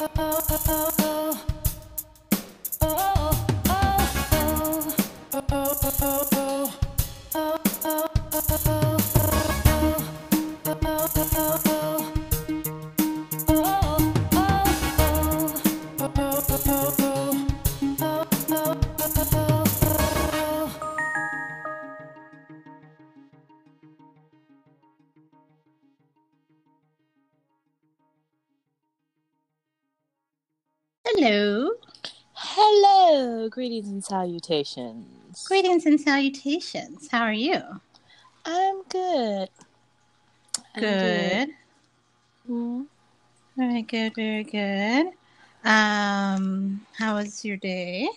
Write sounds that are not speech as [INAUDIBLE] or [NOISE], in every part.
Hello. Greetings and salutations. Greetings and salutations. How are you? I'm good. I'm Good. Mhm. Very good, very good. Um, how was your day?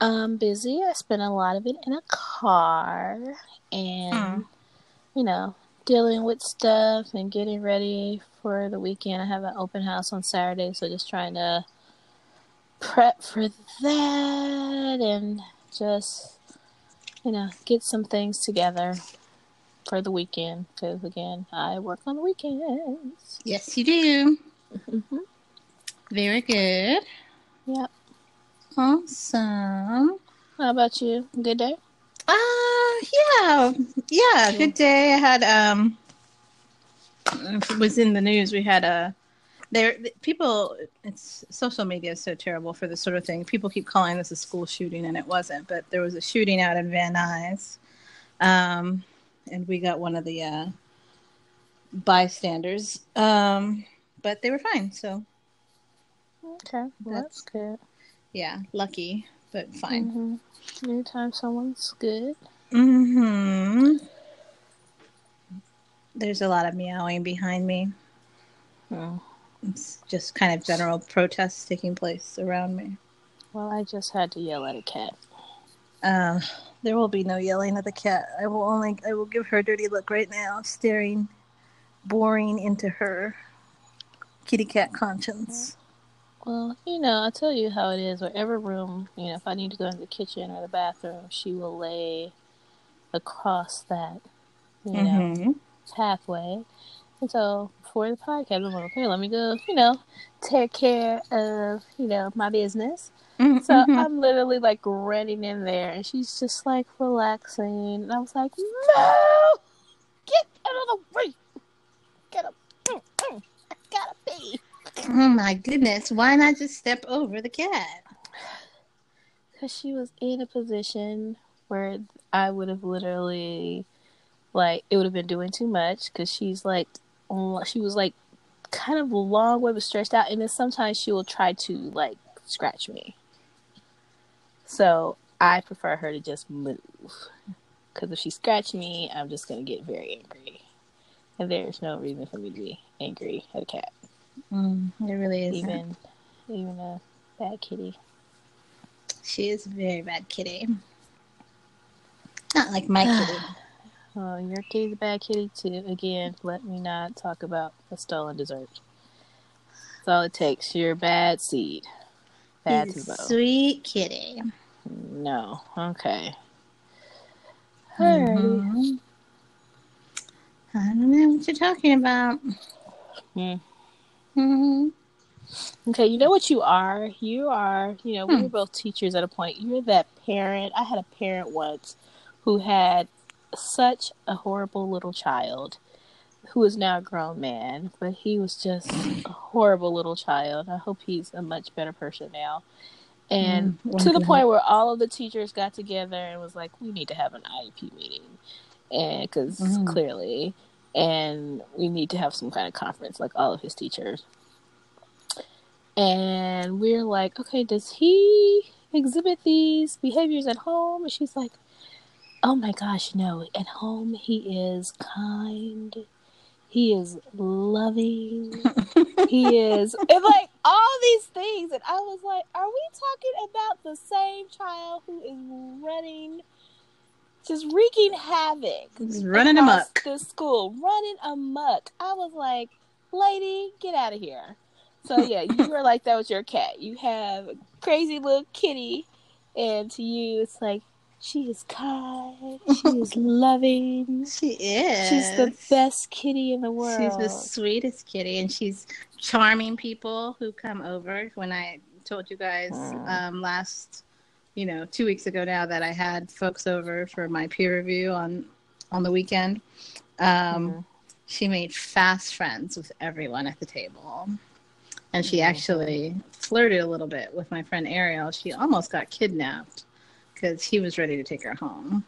I'm busy. I spent a lot of it in a car and, Mm. you know, dealing with stuff and getting ready for the weekend. I have an open house on Saturday, so just trying to prep for that and just, you know, get some things together for the weekend. Because, again, I work on the weekends. Yes, you do. hmm Very good. Yep. Awesome. How about you? Good day? Uh yeah. Yeah, good day. I had um it was in the news we had a there people it's social media is so terrible for this sort of thing. People keep calling this a school shooting and it wasn't, but there was a shooting out in Van Nuys. Um and we got one of the uh bystanders. Um but they were fine, so Okay. Well, that's good. yeah, lucky, but fine. Mm-hmm. Anytime someone's good. mm-hmm There's a lot of meowing behind me. Oh. It's just kind of general protests taking place around me. Well, I just had to yell at a cat. Uh, there will be no yelling at the cat. I will only I will give her a dirty look right now, staring, boring into her kitty cat conscience. Well, you know, I'll tell you how it is. Whatever room, you know, if I need to go into the kitchen or the bathroom, she will lay across that, you know, Mhm. pathway. And so for the podcast, I'm like, okay, let me go, you know, take care of, you know, my business. Mhm, So mhm. I'm literally like running in there, and she's just like relaxing. And I was like, "No, get out of the way! Get up! Mm, mm, I gotta pee." Oh my goodness! Why not just step over the cat? Because she was in a position where I would have literally, like, it would have been doing too much. Because she's like, she was like, kind of a long way, but stretched out, and then sometimes she will try to like scratch me. So I prefer her to just move. Because if she scratched me, I'm just gonna get very angry, and there's no reason for me to be angry at a cat, Mm, it really is. even even a bad kitty. She is a very bad kitty. Not like my [SIGHS] kitty. Oh, your kitty's a bad kitty too. Again, let me not talk about a stolen dessert. That's all it takes. You're a bad seed. Bad sweet kitty. No. Okay. Mhm. I don't know what you're talking about. Hmm. hmm Okay, you know what you are? You are, you know, we Hmm. were both teachers at a point. You're that parent. I had a parent once who had such a horrible little child who is now a grown man, but he was just a horrible little child. I hope he's a much better person now. And Mm, to the point where all of the teachers got together and was like, we need to have an IEP meeting. And because Mm. clearly, and we need to have some kind of conference, like all of his teachers. And we're like, okay, does he exhibit these behaviors at home? And she's like, oh my gosh, no. At home, he is kind. He is loving. he is. [LAUGHS] And like all these things. And I was like, are we talking about the same child who is running, just wreaking havoc? Just running amok. The school, running amok. I was like, lady, get out of here. So yeah, you were like that was your cat. You have a crazy little kitty, and to you, it's like She is kind. She is [LAUGHS] loving. She is. She's the best kitty in the world. She's the sweetest kitty, and she's charming people who come over. When I told you guys Mm. um, last, you know, two weeks ago now that I had folks over for my peer review on on the weekend, um, Mhm. she made fast friends with everyone at the table. And she Mhm. actually flirted a little bit with my friend Ariel. She almost got kidnapped because he was ready to take her home.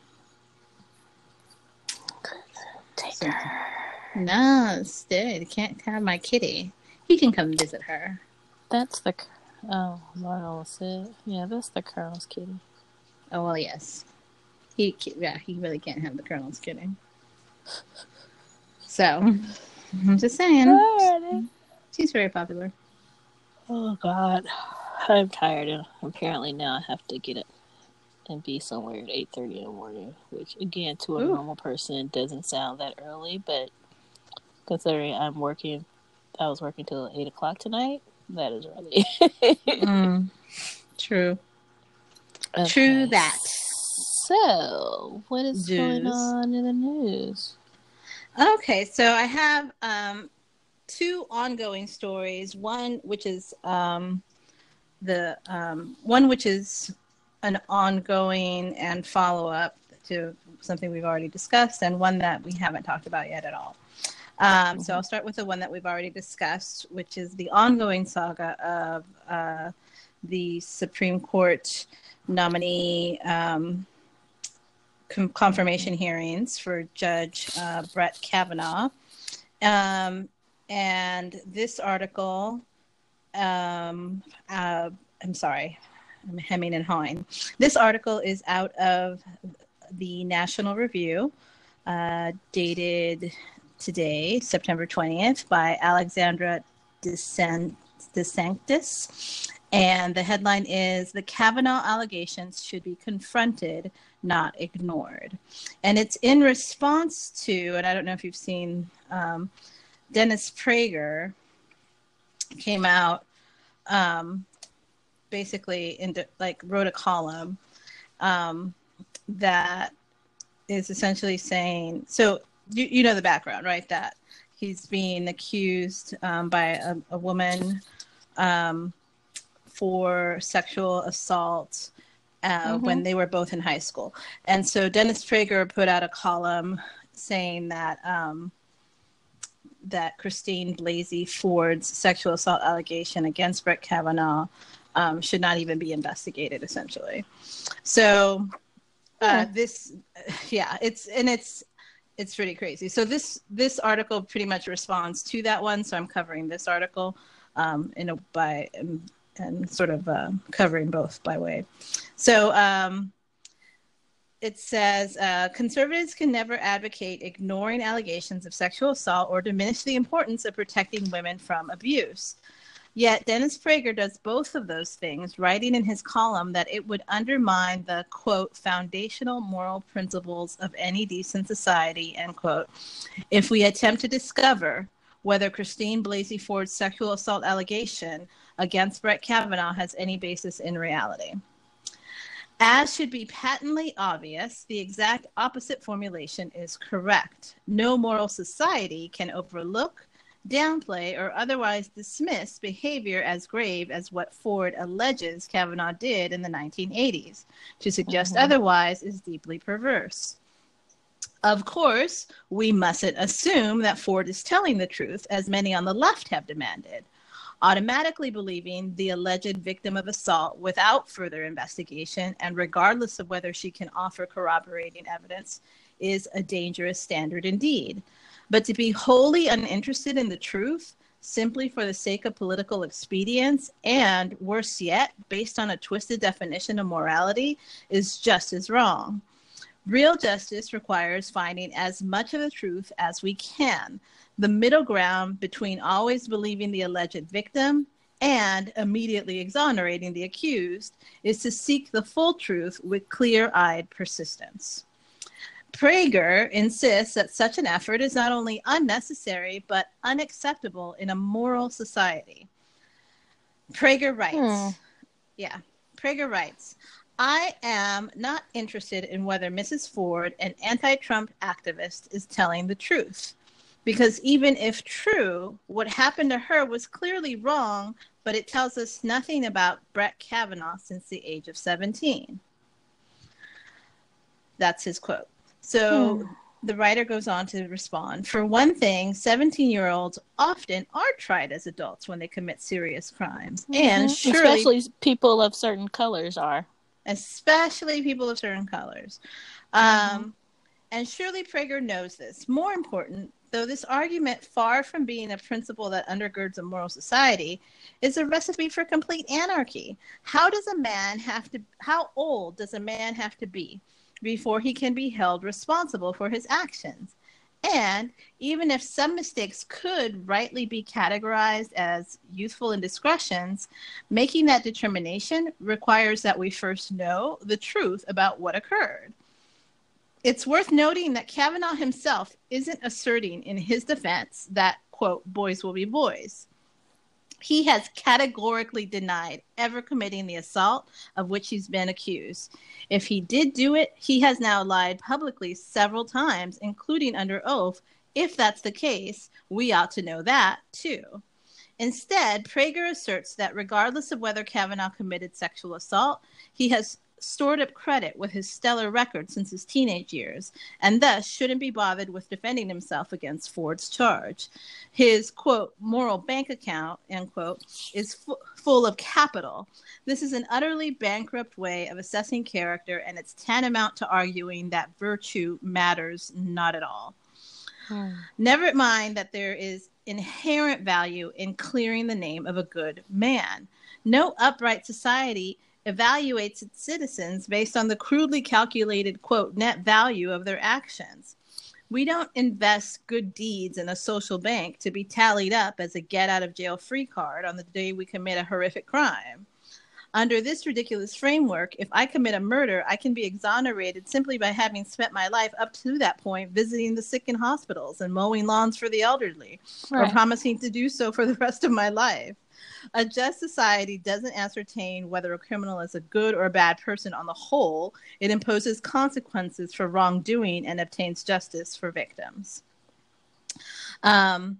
Take So- her. No, stay. You can't have my kitty. He can come visit her. That's the. Oh, Marlon said. Yeah, that's the Colonel's kitty. Oh well, yes. He yeah, he really can't have the colonel's kitty. So I'm just saying, Alrighty. she's very popular. Oh God, I'm tired. And apparently now I have to get up and be somewhere at eight thirty in the morning, which again to a Ooh. normal person doesn't sound that early, but considering I'm working, I was working till eight o'clock tonight. That is early. Mm, [LAUGHS] true. True that. So, what is going on in the news? Okay, so I have um, two ongoing stories. One which is um, the um, one which is an ongoing and follow up to something we've already discussed, and one that we haven't talked about yet at all. Um, So I'll start with the one that we've already discussed, which is the ongoing saga of uh, the Supreme Court nominee. Um, com- confirmation hearings for Judge uh, Brett Kavanaugh. Um, and this article, um, uh, I'm sorry, hemming and hawing. This article is out of the National Review, uh, dated today, September 20th, by Alexandra DeSan- DeSanctis. And the headline is The Kavanaugh allegations should be confronted, not ignored. And it's in response to, and I don't know if you've seen, um, Dennis Prager came out um, basically into like wrote a column um, that is essentially saying so you, you know the background right that he's being accused um, by a, a woman um, for sexual assault uh, Mhm. when they were both in high school and so dennis prager put out a column saying that um, that Christine Blasey Ford's sexual assault allegation against Brett Kavanaugh um, should not even be investigated, essentially. So uh, Hmm. this, yeah, it's and it's it's pretty crazy. So this this article pretty much responds to that one. So I'm covering this article um, in a by and, and sort of uh, covering both by way. So. Um, it says uh, conservatives can never advocate ignoring allegations of sexual assault or diminish the importance of protecting women from abuse. Yet Dennis Prager does both of those things, writing in his column that it would undermine the quote foundational moral principles of any decent society end quote if we attempt to discover whether Christine Blasey Ford's sexual assault allegation against Brett Kavanaugh has any basis in reality. As should be patently obvious, the exact opposite formulation is correct. No moral society can overlook, downplay, or otherwise dismiss behavior as grave as what Ford alleges Kavanaugh did in the 1980s. To suggest Mhm. otherwise is deeply perverse. Of course, we mustn't assume that Ford is telling the truth, as many on the left have demanded automatically believing the alleged victim of assault without further investigation and regardless of whether she can offer corroborating evidence is a dangerous standard indeed. But to be wholly uninterested in the truth simply for the sake of political expedience and worse yet, based on a twisted definition of morality is just as wrong. Real justice requires finding as much of the truth as we can, the middle ground between always believing the alleged victim and immediately exonerating the accused is to seek the full truth with clear eyed persistence. Prager insists that such an effort is not only unnecessary but unacceptable in a moral society. Prager writes, Hmm. yeah, Prager writes, I am not interested in whether Mrs. Ford, an anti Trump activist, is telling the truth. Because even if true, what happened to her was clearly wrong, but it tells us nothing about Brett Kavanaugh since the age of 17. That's his quote. So hmm. the writer goes on to respond For one thing, 17 year olds often are tried as adults when they commit serious crimes. Mm-hmm. And surely, especially people of certain colors are. Especially people of certain colors. Mm-hmm. Um, and surely Prager knows this. More important, though this argument, far from being a principle that undergirds a moral society, is a recipe for complete anarchy. How does a man have to, how old does a man have to be before he can be held responsible for his actions? And even if some mistakes could rightly be categorized as youthful indiscretions, making that determination requires that we first know the truth about what occurred. It's worth noting that Kavanaugh himself isn't asserting in his defense that, quote, boys will be boys. He has categorically denied ever committing the assault of which he's been accused. If he did do it, he has now lied publicly several times, including under oath. If that's the case, we ought to know that too. Instead, Prager asserts that regardless of whether Kavanaugh committed sexual assault, he has stored up credit with his stellar record since his teenage years, and thus shouldn't be bothered with defending himself against Ford's charge. His quote moral bank account end quote is f- full of capital. This is an utterly bankrupt way of assessing character, and it's tantamount to arguing that virtue matters not at all. Hmm. Never mind that there is inherent value in clearing the name of a good man. No upright society evaluates its citizens based on the crudely calculated, quote, net value of their actions. We don't invest good deeds in a social bank to be tallied up as a get out of jail free card on the day we commit a horrific crime. Under this ridiculous framework, if I commit a murder, I can be exonerated simply by having spent my life up to that point visiting the sick in hospitals and mowing lawns for the elderly, right. or promising to do so for the rest of my life. A just society doesn't ascertain whether a criminal is a good or a bad person on the whole. It imposes consequences for wrongdoing and obtains justice for victims. Um,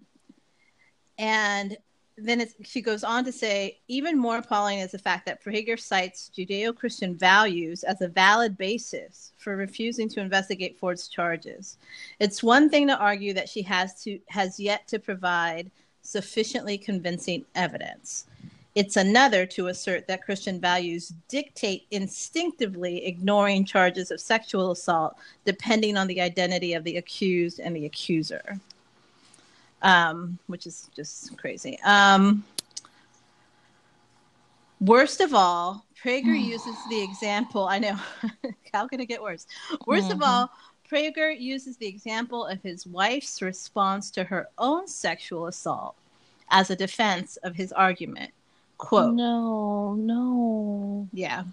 and then she goes on to say, even more appalling is the fact that Prager cites Judeo Christian values as a valid basis for refusing to investigate Ford's charges. It's one thing to argue that she has to has yet to provide sufficiently convincing evidence. It's another to assert that Christian values dictate instinctively ignoring charges of sexual assault depending on the identity of the accused and the accuser, um, which is just crazy. Um, worst of all, Prager [SIGHS] uses the example. I know, [LAUGHS] how can it get worse? Worst mm-hmm. of all, Prager uses the example of his wife's response to her own sexual assault as a defense of his argument. Quote No, no. Yeah.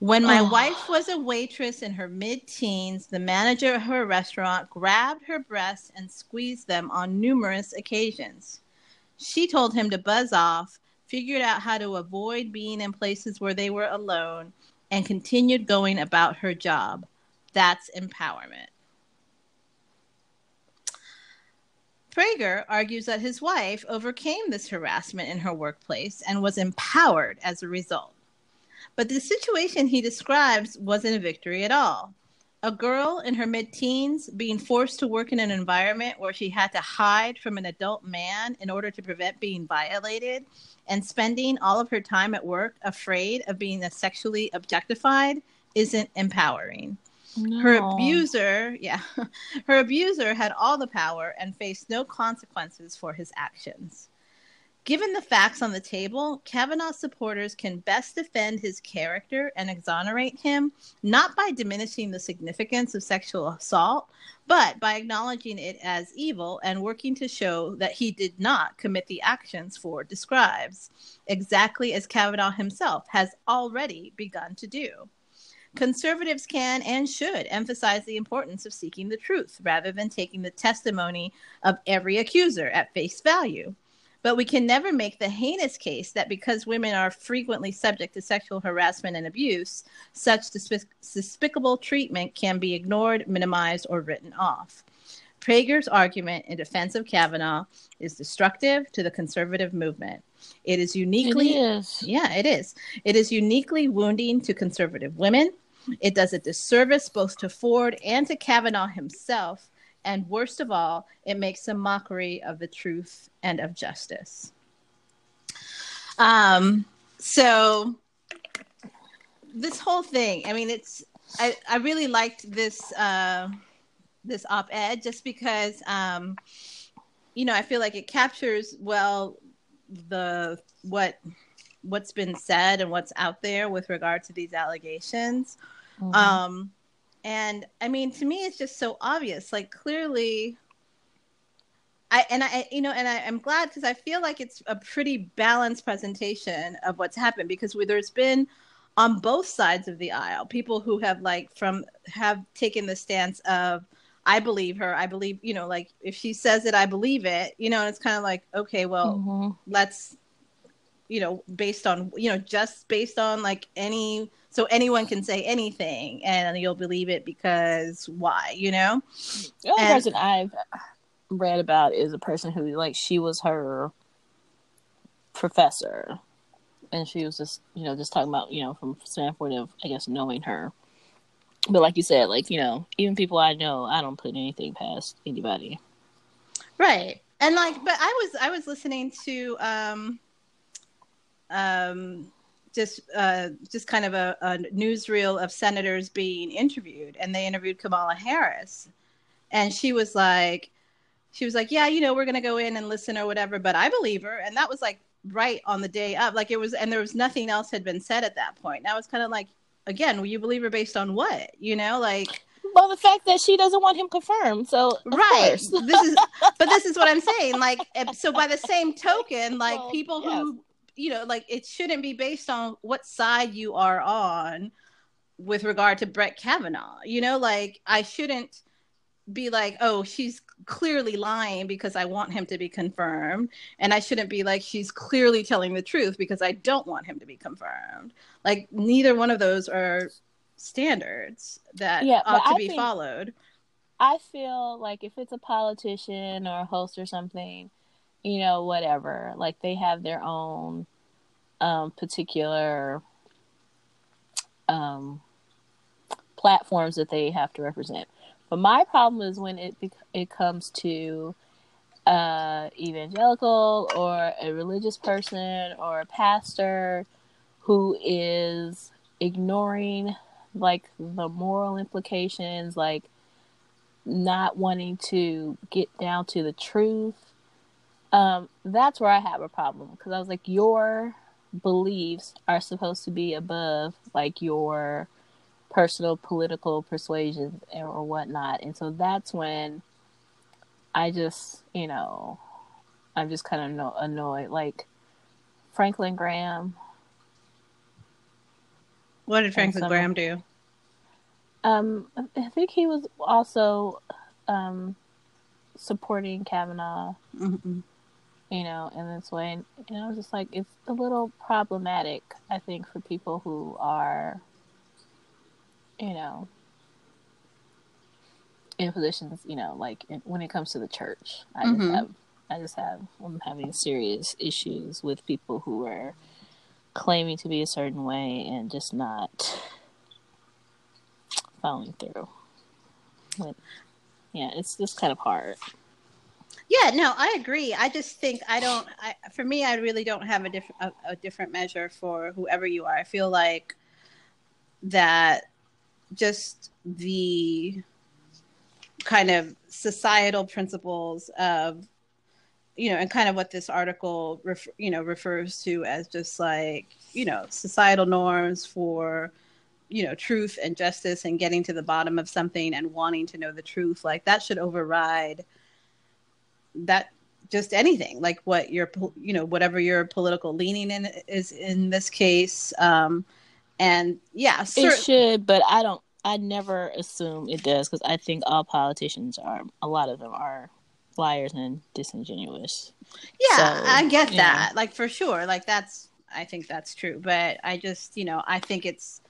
When my oh. wife was a waitress in her mid teens, the manager of her restaurant grabbed her breasts and squeezed them on numerous occasions. She told him to buzz off, figured out how to avoid being in places where they were alone, and continued going about her job. That's empowerment. Prager argues that his wife overcame this harassment in her workplace and was empowered as a result. But the situation he describes wasn't a victory at all. A girl in her mid teens being forced to work in an environment where she had to hide from an adult man in order to prevent being violated and spending all of her time at work afraid of being sexually objectified isn't empowering. No. Her abuser, yeah, [LAUGHS] her abuser had all the power and faced no consequences for his actions. Given the facts on the table, Kavanaugh supporters can best defend his character and exonerate him, not by diminishing the significance of sexual assault, but by acknowledging it as evil and working to show that he did not commit the actions Ford describes, exactly as Kavanaugh himself has already begun to do. Conservatives can and should emphasize the importance of seeking the truth rather than taking the testimony of every accuser at face value. But we can never make the heinous case that because women are frequently subject to sexual harassment and abuse, such despicable treatment can be ignored, minimized, or written off. Prager's argument in defense of Kavanaugh is destructive to the conservative movement. It is uniquely, it is. yeah, it is. It is uniquely wounding to conservative women. It does a disservice both to Ford and to Kavanaugh himself. And worst of all, it makes a mockery of the truth and of justice. Um, so this whole thing, I mean, it's I, I really liked this uh, this op-ed just because um, you know I feel like it captures well the what what's been said and what's out there with regard to these allegations. Mm-hmm. Um, and I mean, to me, it's just so obvious. Like clearly, I and I you know, and I, am glad because I feel like it's a pretty balanced presentation of what's happened because we, there's been on both sides of the aisle people who have like from have taken the stance of I believe her. I believe, you know, like if she says it, I believe it, you know, and it's kind of like, okay, well, mm-hmm. let's, you know, based on, you know, just based on like any, so anyone can say anything and you'll believe it because why, you know? The only and, person I've read about is a person who, like, she was her professor and she was just, you know, just talking about, you know, from Stanford of, I guess, knowing her but like you said, like you know, even people I know, I don't put anything past anybody. Right, and like, but I was I was listening to um, um, just uh, just kind of a, a newsreel of senators being interviewed, and they interviewed Kamala Harris, and she was like, she was like, yeah, you know, we're gonna go in and listen or whatever, but I believe her, and that was like right on the day of, like it was, and there was nothing else had been said at that point. And I was kind of like, again, will you believe her based on what? You know, like well, the fact that she doesn't want him confirmed. So right, this is but this is what I'm saying. Like, [LAUGHS] so by the same token, like well, people yes. who you know, like it shouldn't be based on what side you are on with regard to Brett Kavanaugh. You know, like I shouldn't be like, oh, she's clearly lying because I want him to be confirmed. And I shouldn't be like, she's clearly telling the truth because I don't want him to be confirmed. Like, neither one of those are standards that yeah, ought to I be followed. I feel like if it's a politician or a host or something, you know, whatever, like they have their own um, particular um, platforms that they have to represent but my problem is when it it comes to uh, evangelical or a religious person or a pastor who is ignoring like the moral implications, like not wanting to get down to the truth. Um, that's where I have a problem because I was like, your beliefs are supposed to be above like your personal political persuasions or whatnot. And so that's when I just, you know, I'm just kind of no- annoyed. Like Franklin Graham. What did Franklin some, Graham do? Um, I think he was also um, supporting Kavanaugh. Mm-hmm. You know, in this way, and, and I was just like, it's a little problematic. I think for people who are you know, in positions, you know, like in, when it comes to the church, I mm-hmm. just have, I just have, I'm having serious issues with people who are claiming to be a certain way and just not following through. But, yeah, it's just kind of hard. Yeah, no, I agree. I just think I don't. I, for me, I really don't have a different a, a different measure for whoever you are. I feel like that just the kind of societal principles of you know and kind of what this article ref, you know refers to as just like you know societal norms for you know truth and justice and getting to the bottom of something and wanting to know the truth like that should override that just anything like what your you know whatever your political leaning in is in this case um and yeah, it should, but I don't. I never assume it does because I think all politicians are. A lot of them are liars and disingenuous. Yeah, so, I get that. Like for sure. Like that's I think that's true. But I just, you know, I think it's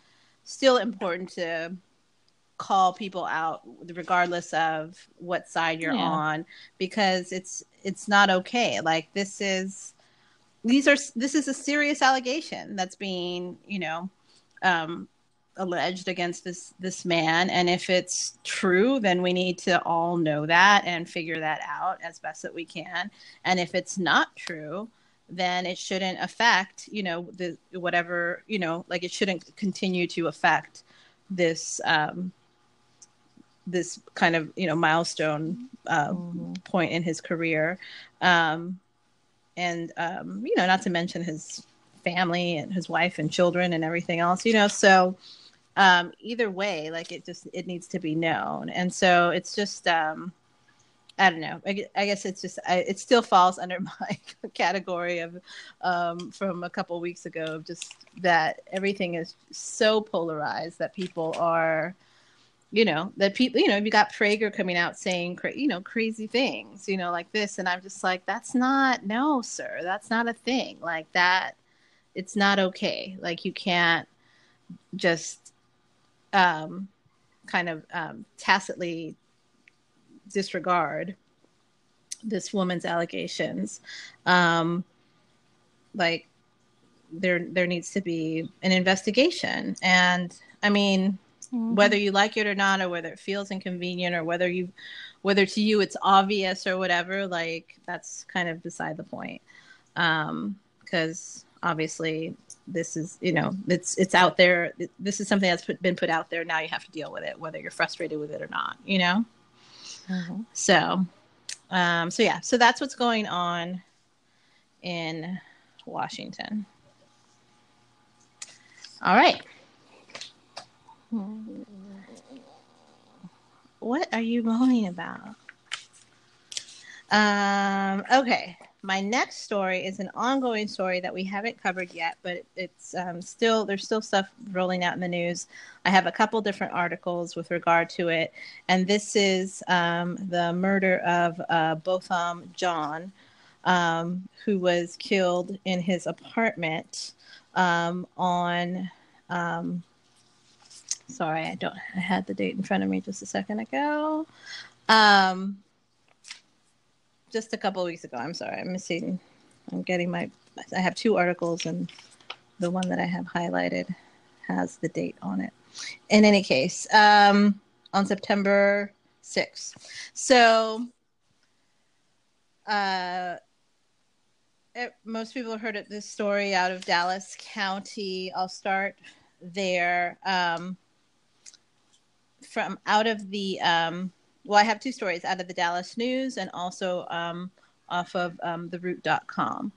still important to call people out regardless of what side you're yeah. on because it's it's not okay. Like this is these are this is a serious allegation that's being, you know, um alleged against this this man and if it's true then we need to all know that and figure that out as best that we can and if it's not true then it shouldn't affect you know the whatever you know like it shouldn't continue to affect this um this kind of you know milestone uh, mm-hmm. point in his career um and um you know not to mention his family and his wife and children and everything else you know so um, either way, like it just it needs to be known, and so it's just um, I don't know. I, I guess it's just I, it still falls [LAUGHS] under my category of um, from a couple weeks ago, just that everything is so polarized that people are, you know, that people, you know, you got Prager coming out saying, you know, crazy things, you know, like this, and I'm just like, that's not no, sir, that's not a thing, like that. It's not okay. Like you can't just um, kind of um, tacitly disregard this woman's allegations. Um, like there there needs to be an investigation, and I mean, mm-hmm. whether you like it or not, or whether it feels inconvenient, or whether you whether to you it's obvious or whatever, like that's kind of beside the point. um Because obviously this is you know it's it's out there this is something that's put, been put out there now you have to deal with it whether you're frustrated with it or not you know mm-hmm. so um so yeah so that's what's going on in washington all right what are you moaning about um okay my next story is an ongoing story that we haven't covered yet, but it's um, still there's still stuff rolling out in the news. I have a couple different articles with regard to it, and this is um, the murder of uh, Botham Jean, um, who was killed in his apartment um, on. Sorry, I don't. I had the date in front of me just a second ago. Um, just a couple weeks ago. I'm sorry, I'm missing. I'm getting my. I have two articles, and the one that I have highlighted has the date on it. In any case, um, on September 6th. So, uh, it, most people heard this story out of Dallas County. I'll start there. Um, from out of the um, well, I have two stories out of the Dallas News and also um, off of um, theroot.com.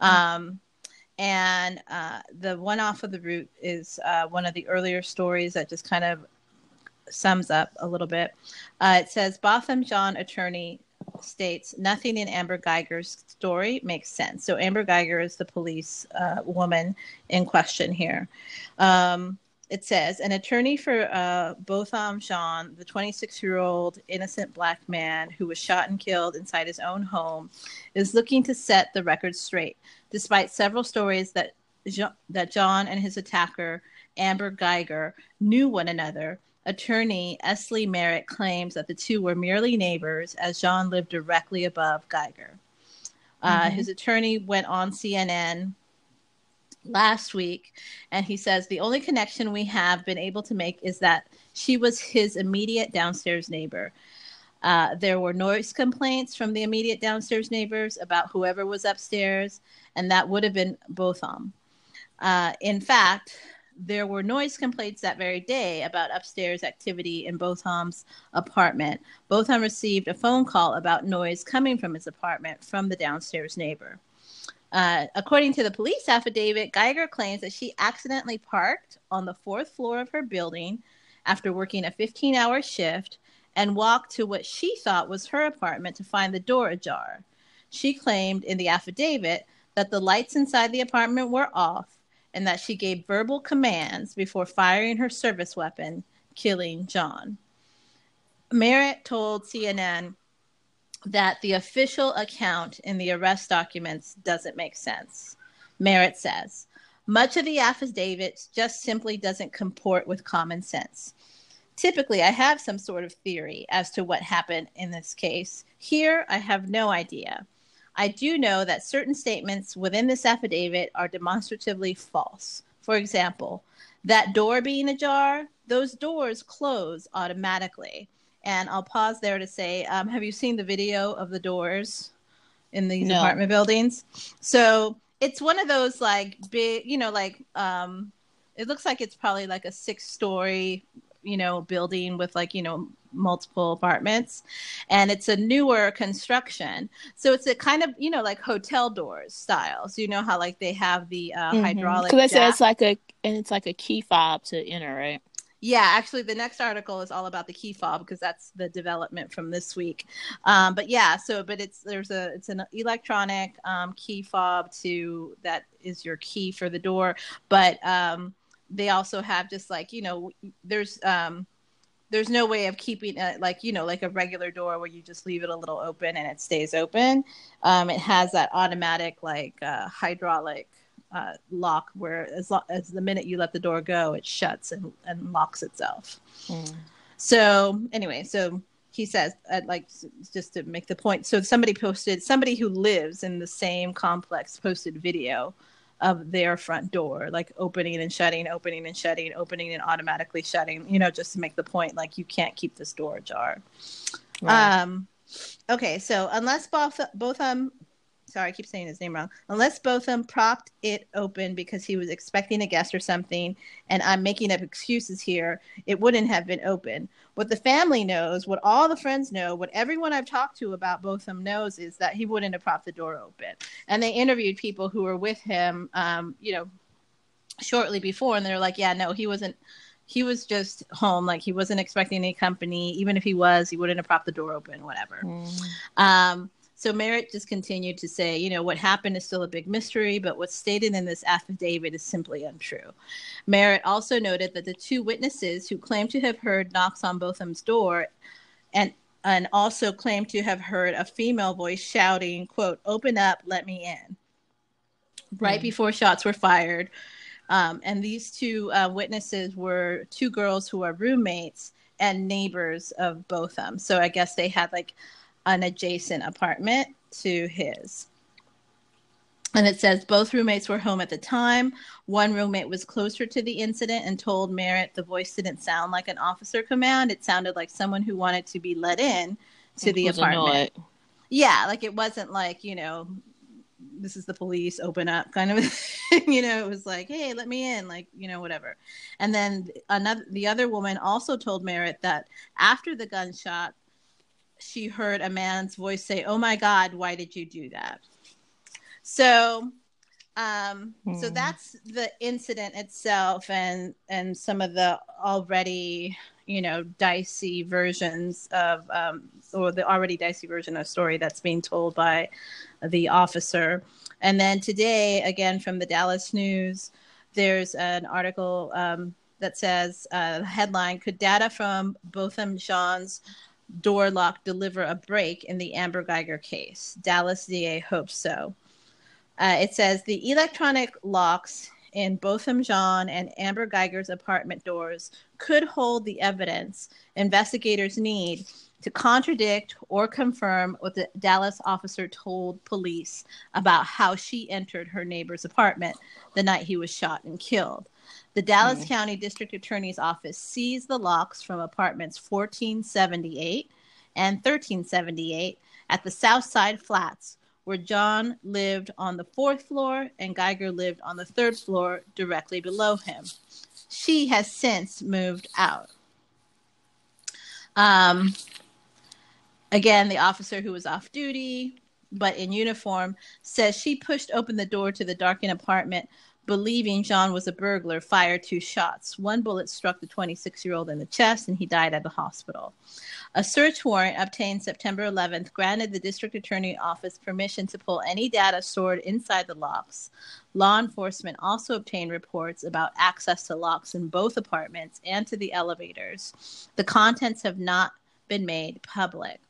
Um, and uh, the one off of the root is uh, one of the earlier stories that just kind of sums up a little bit. Uh, it says Botham Jean attorney states nothing in Amber Geiger's story makes sense. So Amber Geiger is the police uh, woman in question here. Um, it says an attorney for uh, Botham Jean, the 26 year old innocent black man who was shot and killed inside his own home, is looking to set the record straight, despite several stories that Jean, that Jean and his attacker, Amber Geiger, knew one another. Attorney S. Lee Merritt claims that the two were merely neighbors, as Jean lived directly above Geiger. Uh, mm-hmm. His attorney went on CNN last week and he says the only connection we have been able to make is that she was his immediate downstairs neighbor uh, there were noise complaints from the immediate downstairs neighbors about whoever was upstairs and that would have been botham uh, in fact there were noise complaints that very day about upstairs activity in Botham's apartment. Botham received a phone call about noise coming from his apartment from the downstairs neighbor. Uh, according to the police affidavit, Geiger claims that she accidentally parked on the fourth floor of her building after working a 15 hour shift and walked to what she thought was her apartment to find the door ajar. She claimed in the affidavit that the lights inside the apartment were off and that she gave verbal commands before firing her service weapon, killing Jean. Merritt told CNN that the official account in the arrest documents doesn't make sense. Merritt says, much of the affidavit just simply doesn't comport with common sense. Typically, I have some sort of theory as to what happened in this case. Here, I have no idea. I do know that certain statements within this affidavit are demonstratively false. For example, that door being ajar, those doors close automatically. And I'll pause there to say, um, have you seen the video of the doors in these no. apartment buildings? So it's one of those like big, you know, like um, it looks like it's probably like a six story, you know, building with like, you know, multiple apartments and it's a newer construction so it's a kind of you know like hotel doors styles you know how like they have the uh, mm-hmm. hydraulic because I said it's like a and it's like a key fob to enter right yeah, actually, the next article is all about the key fob because that's the development from this week. Um, but yeah, so but it's there's a it's an electronic um, key fob to that is your key for the door. But um, they also have just like you know there's um, there's no way of keeping it like you know like a regular door where you just leave it a little open and it stays open. Um, it has that automatic like uh, hydraulic uh, lock where as, lo- as the minute you let the door go, it shuts and, and locks itself. Mm. So anyway, so he says, I'd like just to make the point. So somebody posted, somebody who lives in the same complex posted video of their front door, like opening and shutting, opening and shutting, opening and automatically shutting, you know, just to make the point, like you can't keep this door ajar. Right. Um, okay. So unless both, both, um, sorry, I keep saying his name wrong. Unless Botham propped it open because he was expecting a guest or something, and I'm making up excuses here, it wouldn't have been open. What the family knows, what all the friends know, what everyone I've talked to about Botham knows is that he wouldn't have propped the door open. And they interviewed people who were with him, um, you know, shortly before, and they're like, yeah, no, he wasn't he was just home like he wasn't expecting any company even if he was he wouldn't have propped the door open whatever mm. um, so Merritt just continued to say, you know, what happened is still a big mystery, but what's stated in this affidavit is simply untrue. Merritt also noted that the two witnesses who claimed to have heard knocks on Botham's door and and also claimed to have heard a female voice shouting, quote, open up, let me in. Right mm. before shots were fired. Um, and these two uh, witnesses were two girls who are roommates and neighbors of Botham. So I guess they had like an adjacent apartment to his. And it says both roommates were home at the time. One roommate was closer to the incident and told Merritt the voice didn't sound like an officer command. It sounded like someone who wanted to be let in to it the apartment. Yeah, like it wasn't like, you know, this is the police, open up kind of [LAUGHS] you know, it was like, hey, let me in, like, you know, whatever. And then another the other woman also told Merritt that after the gunshot, she heard a man's voice say, "Oh my God, why did you do that?" So, um, hmm. so that's the incident itself, and and some of the already you know dicey versions of um, or the already dicey version of story that's being told by the officer. And then today, again from the Dallas News, there's an article um, that says uh, headline: Could data from Botham Jean's door lock deliver a break in the Amber Geiger case. Dallas DA hopes so. Uh, it says the electronic locks in Botham Jean and Amber Geiger's apartment doors could hold the evidence investigators need to contradict or confirm what the Dallas officer told police about how she entered her neighbor's apartment the night he was shot and killed. The Dallas mm. County District Attorney's Office seized the locks from apartments 1478 and 1378 at the South Side Flats, where Jean lived on the fourth floor and Geiger lived on the third floor directly below him. She has since moved out. Um, again, the officer who was off duty but in uniform says she pushed open the door to the darkened apartment believing Jean was a burglar, fired two shots. One bullet struck the 26 year old in the chest, and he died at the hospital. A search warrant obtained September 11th granted the district attorney office permission to pull any data stored inside the locks. Law enforcement also obtained reports about access to locks in both apartments and to the elevators. The contents have not been made public.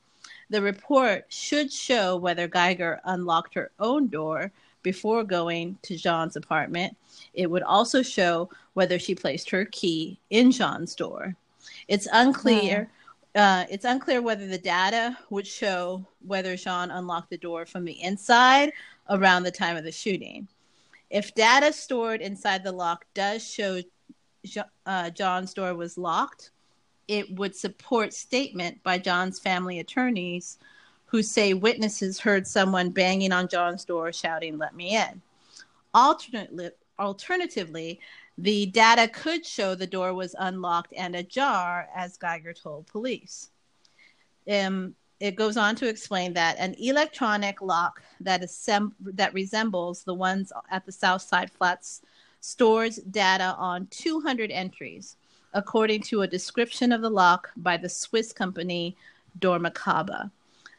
The report should show whether Geiger unlocked her own door before going to Jean's apartment. It would also show whether she placed her key in Jean's door. It's unclear. Uh, it's unclear whether the data would show whether Jean unlocked the door from the inside around the time of the shooting. If data stored inside the lock does show uh, Jean's door was locked, it would support statement by Jean's family attorneys who say witnesses heard someone banging on Jean's door shouting, Let me in. Alternately, alternatively, the data could show the door was unlocked and ajar, as Guyger told police. Um, it goes on to explain that an electronic lock that, sem- that resembles the ones at the Southside Flats stores data on 200 entries, according to a description of the lock by the Swiss company Dormakaba.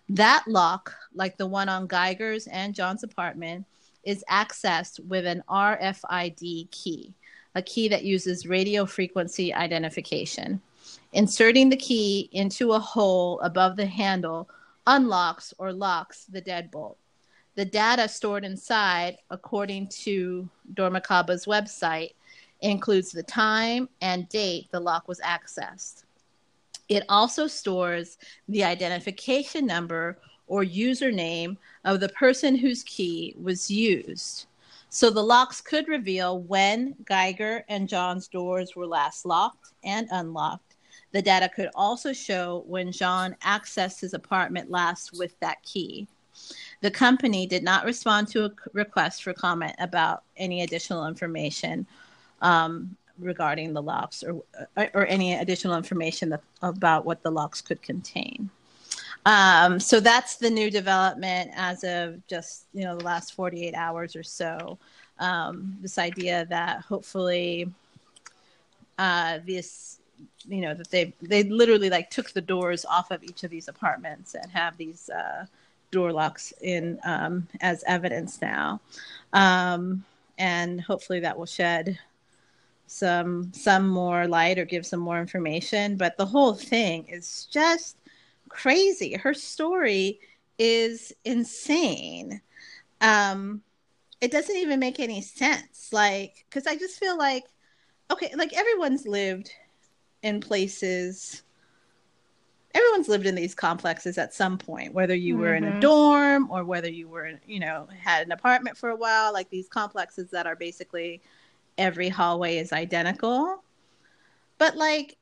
That lock, like the one on Guyger's and Jean's apartment, is accessed with an RFID key, a key that uses radio frequency identification. Inserting the key into a hole above the handle unlocks or locks the deadbolt. The data stored inside, according to Dormakaba's website, includes the time and date the lock was accessed. It also stores the identification number or username of the person whose key was used. So the locks could reveal when Guyger and Jean's doors were last locked and unlocked. The data could also show when Jean accessed his apartment last with that key. The company did not respond to a request for comment about any additional information um, regarding the locks or uh, or any additional information that, about what the locks could contain. Um, so that's the new development as of just you know the last 48 hours or so. Um, this idea that hopefully uh, this you know that they they literally like took the doors off of each of these apartments and have these uh, door locks in um, as evidence now, um, and hopefully that will shed some some more light or give some more information but the whole thing is just crazy her story is insane um it doesn't even make any sense like because i just feel like okay like everyone's lived in places everyone's lived in these complexes at some point whether you were mm-hmm. in a mm-hmm. dorm or whether you were you know had an apartment for a while like these complexes that are basically every hallway is identical. But like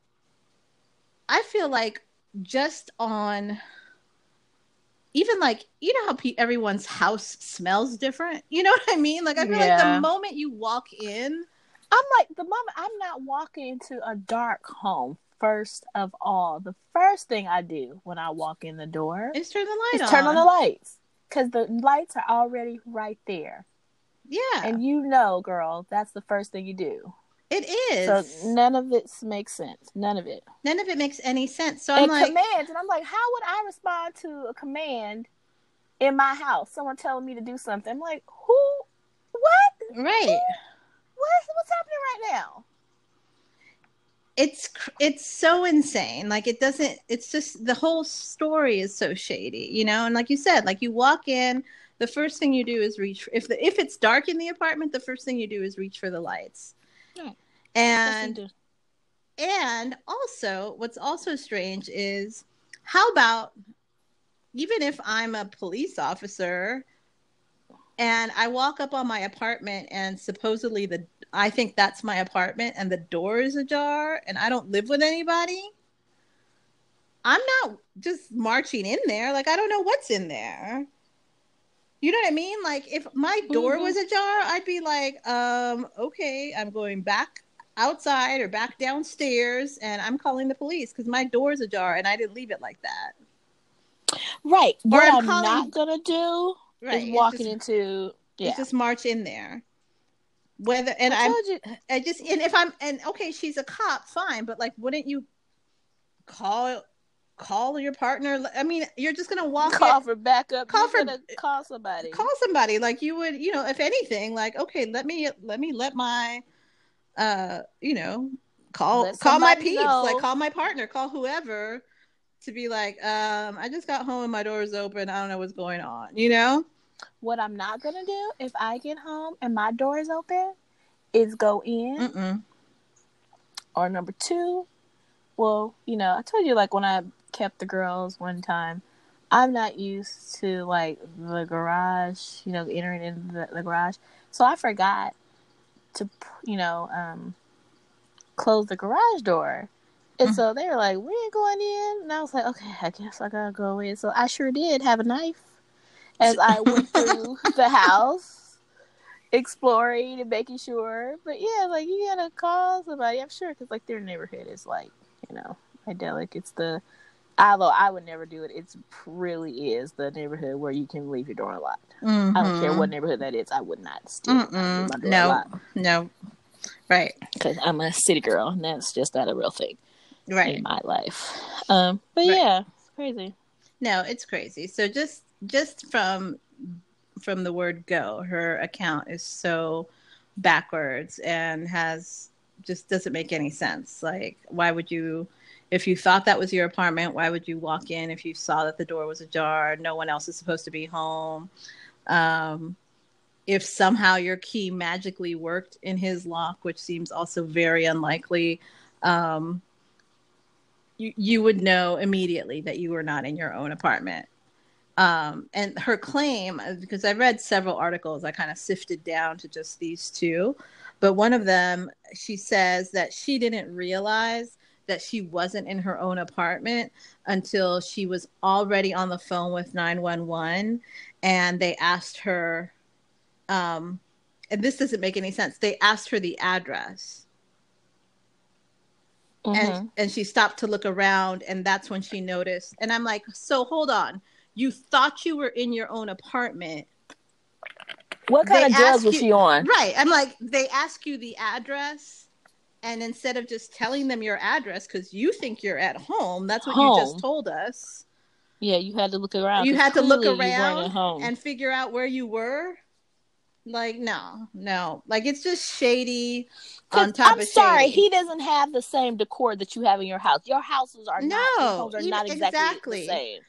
I feel like just on even like you know how pe- everyone's house smells different. You know what I mean? Like I feel yeah. like the moment you walk in, I'm like the moment I'm not walking into a dark home. First of all, the first thing I do when I walk in the door is turn the light on. Turn on the lights because the lights are already right there. Yeah. And you know, girl, that's the first thing you do. It is. So none of it makes sense. None of it. None of it makes any sense. So I'm like commands, and I'm like, how would I respond to a command in my house? Someone telling me to do something. I'm like, who? What? Right. Who? What? What's happening right now? It's it's so insane. Like it doesn't. It's just the whole story is so shady, you know. And like you said, like you walk in the first thing you do is reach if the if it's dark in the apartment the first thing you do is reach for the lights. Yeah. and and also what's also strange is how about even if i'm a police officer and i walk up on my apartment and supposedly the i think that's my apartment and the door is ajar and i don't live with anybody i'm not just marching in there. Like i don't know what's in there you know what I mean? Like if my door mm-hmm. was ajar, I'd be like, um, okay, I'm going back outside or back downstairs and I'm calling the police because my door's ajar and I didn't leave it like that. Right. Or what I'm, I'm calling... not gonna do right. is walking just, into yeah. just march in there. Whether and I, you... I just and if I'm and okay, she's a cop, fine, but like, wouldn't you call call your partner. I mean, you're just gonna walk. Call in, for backup. Call you're for call somebody. Call somebody. Like you would, you know, if anything, like okay, let me let me let my, uh, you know, call let call my peeps, know. like call my partner, call whoever, to be like, um, I just got home and my door is open. I don't know what's going on. You know? What I'm not gonna do if I get home and my door is open is go in. Mm-mm. Or number two, well, you know, I told you like when I kept the girls one time, I'm not used to like the garage, you know, entering in the, the garage. So I forgot to, you know, um, close the garage door. And mm-hmm. so they were like, we ain't going in. And I was like, okay, I guess I gotta go in. So I sure did have a knife as I went [LAUGHS] through the house, exploring and making sure. But yeah, like you gotta call somebody, I'm sure, because like their neighborhood is like, you know, idyllic. It's the although I would never do it, it really is the neighborhood where you can leave your door unlocked. Mm-hmm. I don't care what mm-hmm. neighborhood that is. I would not steal no, unlocked. no, right. Because I'm a city girl, and that's just not a real thing, right, in my life. Um, but right. yeah, it's crazy. No, it's crazy. So just just from from the word go, her account is so backwards and has just doesn't make any sense. Like, why would you? If you thought that was your apartment, why would you walk in if you saw that the door was ajar? No one else is supposed to be home. Um, if somehow your key magically worked in his lock, which seems also very unlikely, um, you, you would know immediately that you were not in your own apartment. Um, and her claim, because I read several articles, I kind of sifted down to just these two. But one of them, she says that she didn't realize that she wasn't in her own apartment until she was already on the phone with 911 and they asked her um and this doesn't make any sense. They asked her the address. Mm-hmm. and and she stopped to look around and that's when she noticed and i'm like so hold on. You thought you were in your own apartment. What kind they of drugs was she on? Right. I'm like they ask you the address and instead of just telling them your address because you think you're at home that's what home. you just told us. Yeah you had to look around you had to look around and figure out where you were? Like no no. Like it's just shady on top I'm of sorry shady. he doesn't have the same decor that you have in your house. Your houses are no, not homes are not exactly, exactly, the same.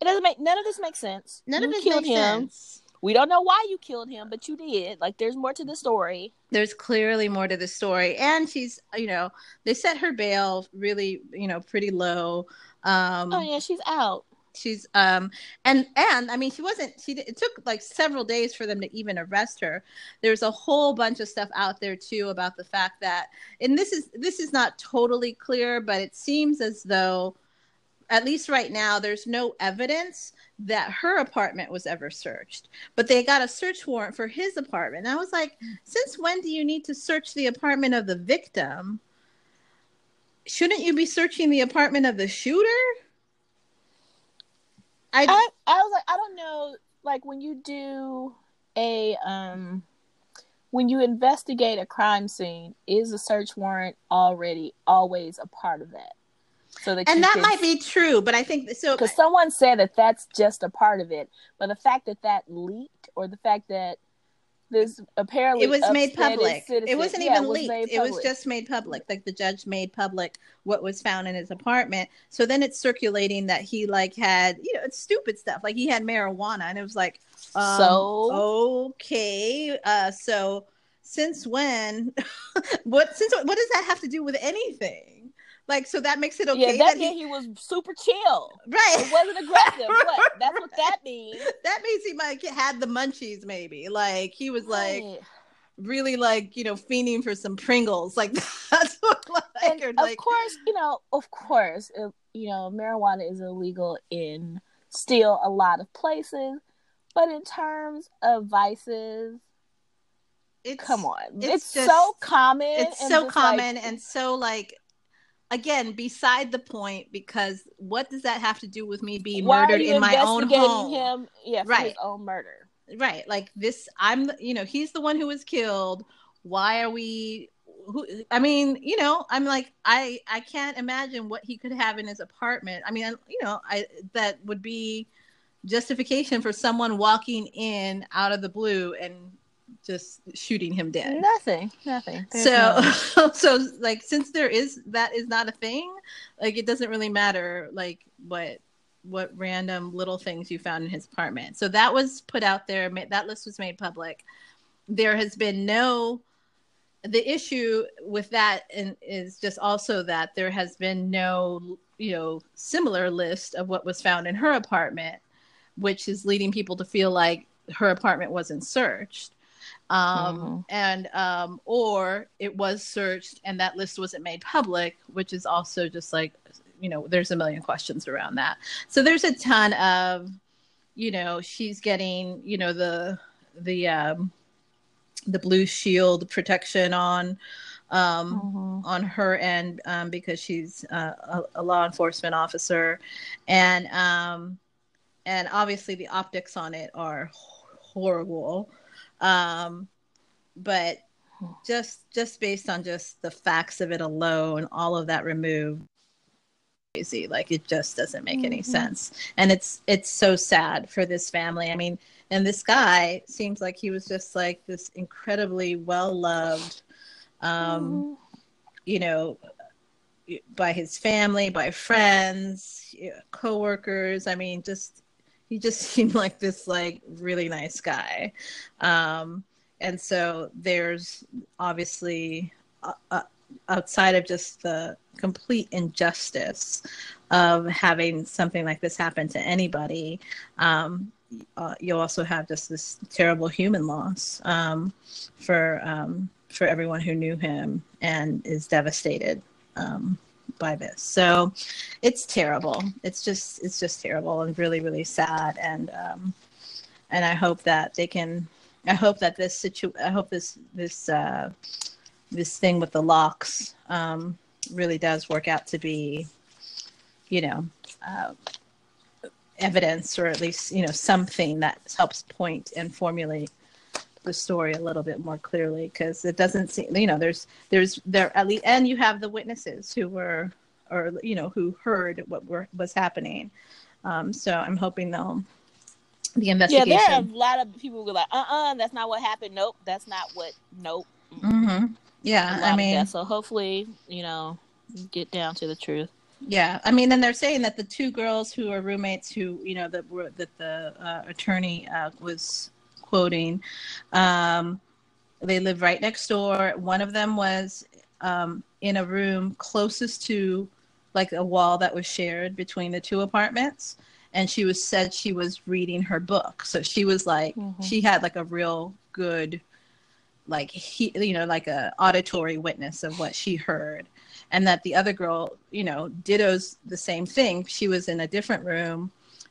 It doesn't make none of this makes sense. None you of this makes him. sense we don't know why you killed him, but you did. Like, there's more to the story. There's clearly more to the story, and she's, you know, they set her bail really, you know, pretty low. Um, oh yeah, she's out. She's um and and I mean she wasn't she it took like several days for them to even arrest her. There's a whole bunch of stuff out there too about the fact that and this is this is not totally clear, but it seems as though at least right now there's no evidence that her apartment was ever searched, but they got a search warrant for his apartment. And I was like, since when do you need to search the apartment of the victim? Shouldn't you be searching the apartment of the shooter? I, I, I was like, I don't know. Like when you do a um when you investigate a crime scene, is a search warrant already always a part of that? So that and that could, might be true, but I think so. Because someone said that that's just a part of it, but the fact that that leaked, or the fact that this apparently it was made public. Citizen, it wasn't yeah, even leaked. It was, it was just made public. Like the judge made public what was found in his apartment. So then it's circulating that he like had you know it's stupid stuff. Like he had marijuana, and it was like um, so okay. Uh, so since when? [LAUGHS] what since what does that have to do with anything? Like, so that makes it okay. Yeah, that, that he, he, was super chill. Right. It wasn't aggressive. [LAUGHS] what? That's what that means. [LAUGHS] That means he might had the munchies, maybe. Like, he was like right. really like, you know, fiending for some Pringles. Like, [LAUGHS] that's what, like, and like, of course, you know, of course, it, you know, marijuana is illegal in still a lot of places. But in terms of vices, it's, come on, it's, it's just, so common. It's so common like, and so like again beside the point because what does that have to do with me being Why murdered in my own home? him? Yeah right his own murder. Right like this i'm you know he's the one who was killed. Why are we who i mean you know i'm like i i can't imagine what he could have in his apartment. I mean you know i that would be justification for someone walking in out of the blue and just shooting him dead. Nothing, nothing. There's so no- [LAUGHS] so like since there is that is not a thing, like it doesn't really matter like what what random little things you found in his apartment. So that was put out there. That list was made public. There has been no. The issue with that and is just also that there has been no, you know, similar list of what was found in her apartment, which is leading people to feel like her apartment wasn't searched um Mhm. and um or it was searched and that list wasn't made public which is also just like you know there's a million questions around that so there's a ton of you know she's getting you know the the um the blue shield protection on um Mhm. on her end um, because she's uh, a, a law enforcement officer, and um, and obviously the optics on it are horrible, um, but just just based on just the facts of it alone, all of that removed, crazy. Like it just doesn't make any Mhm. sense, and it's it's so sad for this family. I mean, and this guy seems like he was just like this incredibly well loved. Um, Mhm. you know, by his family, by friends, coworkers. I mean, just he just [LAUGHS] seemed like this like really nice guy. Um, and so there's obviously uh, uh, outside of just the complete injustice of having something like this happen to anybody. Um, uh, you also have just this terrible human loss um, for um, for everyone who knew him and is devastated um, by this. So it's terrible. It's just it's just terrible and really really sad. And um, and I hope that they can. I hope that this situ. I hope this this uh, this thing with the locks um, really does work out to be, you know. Uh, evidence or at least you know something that helps point and formulate the story a little bit more clearly because it doesn't seem you know there's there's there at the end you have the witnesses who were or you know who heard what were was happening um so i'm hoping they'll the Yeah, investigation there are a lot of people who are like, uh uh that's not what happened. Nope, that's not what, nope. mm-hmm. Yeah i mean. So hopefully, you know, get down to the truth. Yeah, I mean, and they're saying that the two girls who are roommates, who you know that were that the uh, attorney uh, was quoting, um, they live right next door. One of them was um, in a room closest to like a wall that was shared between the two apartments, and she was said she was reading her book. So she was like, Mhm. she had like a real good, like he, you know, like a auditory witness of what she heard and that the other girl, you know, dittos the same thing. She was in a different room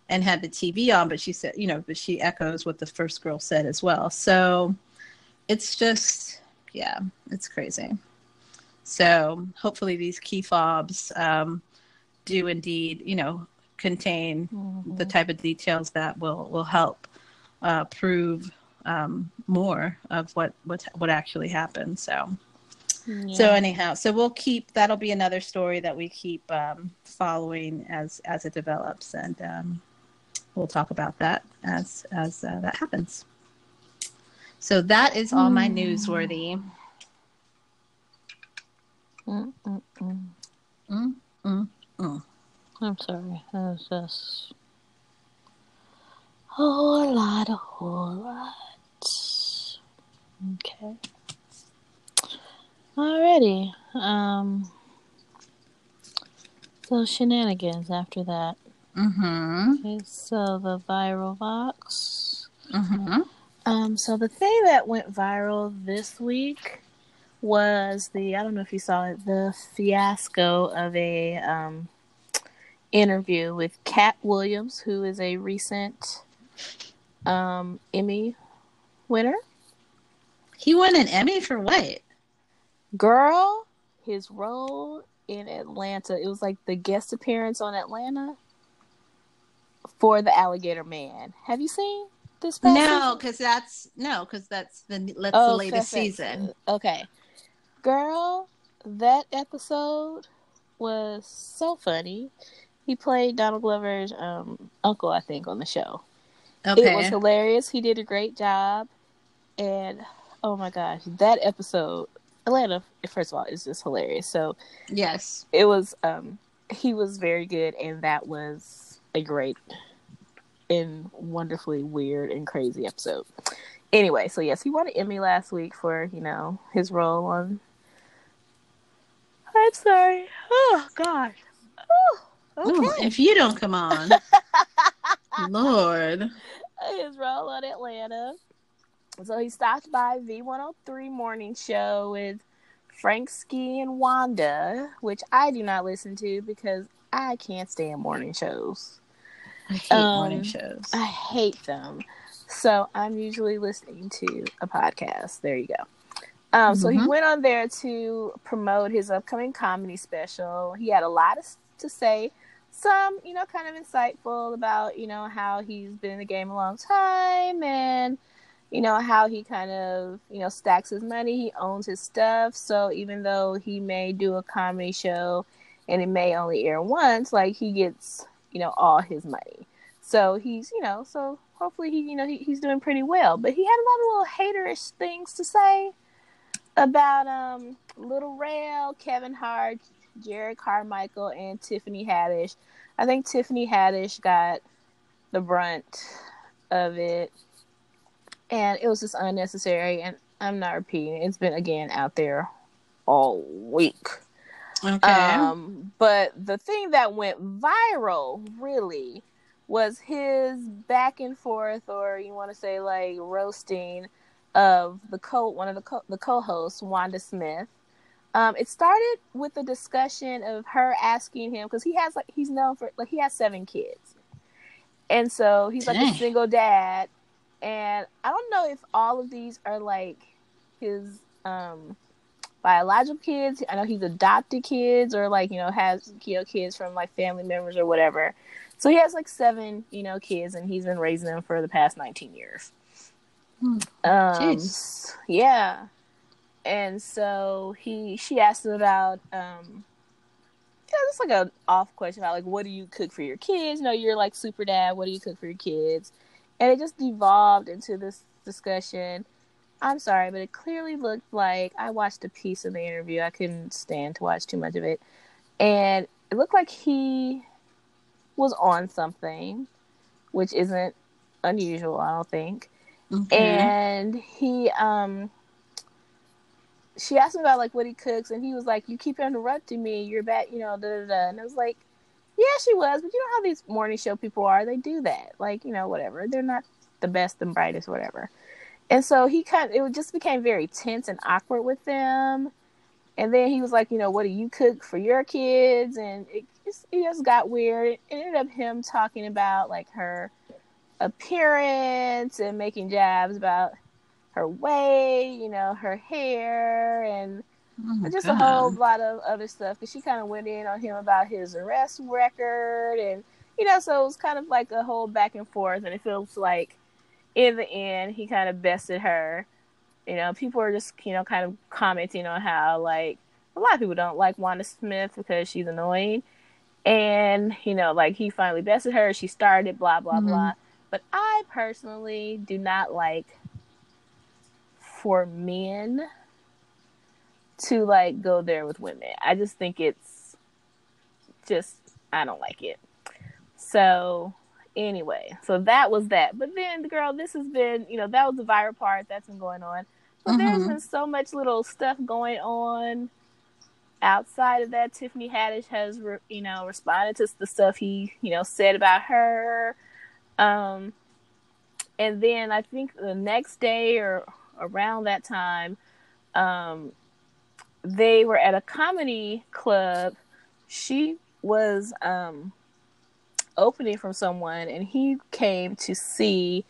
and had the TV on, but she said, you know, but she echoes what the first girl said as well. So it's just, yeah, it's crazy. So hopefully these key fobs um, do indeed, you know, contain Mm-hmm. the type of details that will will help uh, prove um, more of what what what actually happened. So. So anyhow, so we'll keep that'll be another story that we keep um, following as as it develops, and um, we'll talk about that as as uh, that happens. So that is all my Hmm. newsworthy. Mm, mm, mm. Mm, mm, mm. I'm sorry. That was just a whole lot, a whole lot. Okay. Alrighty. Um. So shenanigans after that. Mm-hmm. Okay, so the viral vox. Mm-hmm. Um, so the thing that went viral this week was the I don't know if you saw it, the fiasco of a um, interview with Katt Williams, who is a recent um, Emmy winner. He won an Emmy for what? Girl, his role in Atlanta, it was like the guest appearance on Atlanta for the Alligator Man. Have you seen this? No, because that's no, because that's the that's the Oh, latest fair, fair. season. Okay. Girl, that episode was so funny. He played Donald Glover's um, uncle, I think, on the show. Okay. It was hilarious. He did a great job. And oh my gosh, that episode, Atlanta. First of all, is just hilarious. So yes, it was. Um, he was very good, and that was a great and wonderfully weird and crazy episode. Anyway, so yes, he won an Emmy last week for you know his role on. I'm sorry. Oh gosh. Oh, okay. Ooh, if you don't come on, [LAUGHS] Lord. His role on Atlanta. So he stopped by V103 morning show with Frank Ski and Wanda, which I do not listen to because I can't stand morning shows. [LAUGHS] I hate um, morning shows. I hate them. So I'm usually listening to a podcast. There you go. Um, mm-hmm. So he mm-hmm. went on there to promote his upcoming comedy special. He had a lot of, to say, some, you know, kind of insightful about, you know, how he's been in the game a long time and, you know, how he kind of, you know, stacks his money. He owns his stuff. So even though he may do a comedy show and it may only air once, like he gets, you know, all his money. So he's, you know, so hopefully he, you know, he, he's doing pretty well. But he had a lot of little haterish things to say about um Lil Rel, Kevin Hart, Jerrod Carmichael, and Tiffany Haddish. I think Tiffany Haddish got the brunt of it, and it was just unnecessary. And I'm not repeating; it's been again out there all week. Okay. Um, but the thing that went viral really was his back and forth, or you want to say like roasting of the co one of the co- the co-hosts, Wanda Smith. Um, it started with a discussion of her asking him because he has like he's known for like he has seven kids, and so he's like Dang. a single dad. And I don't know if all of these are like his um biological kids. I know he's adopted kids or like you know has you know kids from like family members or whatever. So he has like seven, you know, kids, and he's been raising them for the past nineteen years. Hmm. Um, yeah, and so he she asked him about um, yeah, it's like an off question about like what do you cook for your kids? You know, you're like super dad. What do you cook for your kids? And it just devolved into this discussion. I'm sorry, but it clearly looked like I watched a piece of the interview. I couldn't stand to watch too much of it, and it looked like he was on something, which isn't unusual, I don't think. Okay. And he um she asked him about like what he cooks and he was like, You keep interrupting me, you're back, you know, da da da and I was like, Yeah, she was, but you know how these morning show people are, they do that. Like, you know, whatever. They're not the best and brightest, whatever. And so he kind of, it just became very tense and awkward with them. And then he was like, you know, what do you cook for your kids? And it just, it just got weird. It ended up him talking about like her appearance and making jabs about her weight, you know, her hair, and oh just God. a whole lot of other stuff. Because she kind of went in on him about his arrest record, and you know, so it was kind of like a whole back and forth. And it feels like in the end, he kind of bested her you know, people are just, you know, kind of commenting on how, like, a lot of people don't like Wanda Smith because she's annoying. And, you know, like, he finally bested her. She started, blah, blah, mm-hmm. blah. But I personally do not like for men to, like, go there with women. I just think it's just, I don't like it. So, anyway, so that was that. But then, the girl, this has been, you know, that was the viral part that's been going on. But mm-hmm. there's been so much little stuff going on outside of that. Tiffany Haddish has, re- you know, responded to the stuff he, you know, said about her. Um, and then I think the next day or around that time, um, they were at a comedy club. She was um, opening from someone, and he came to see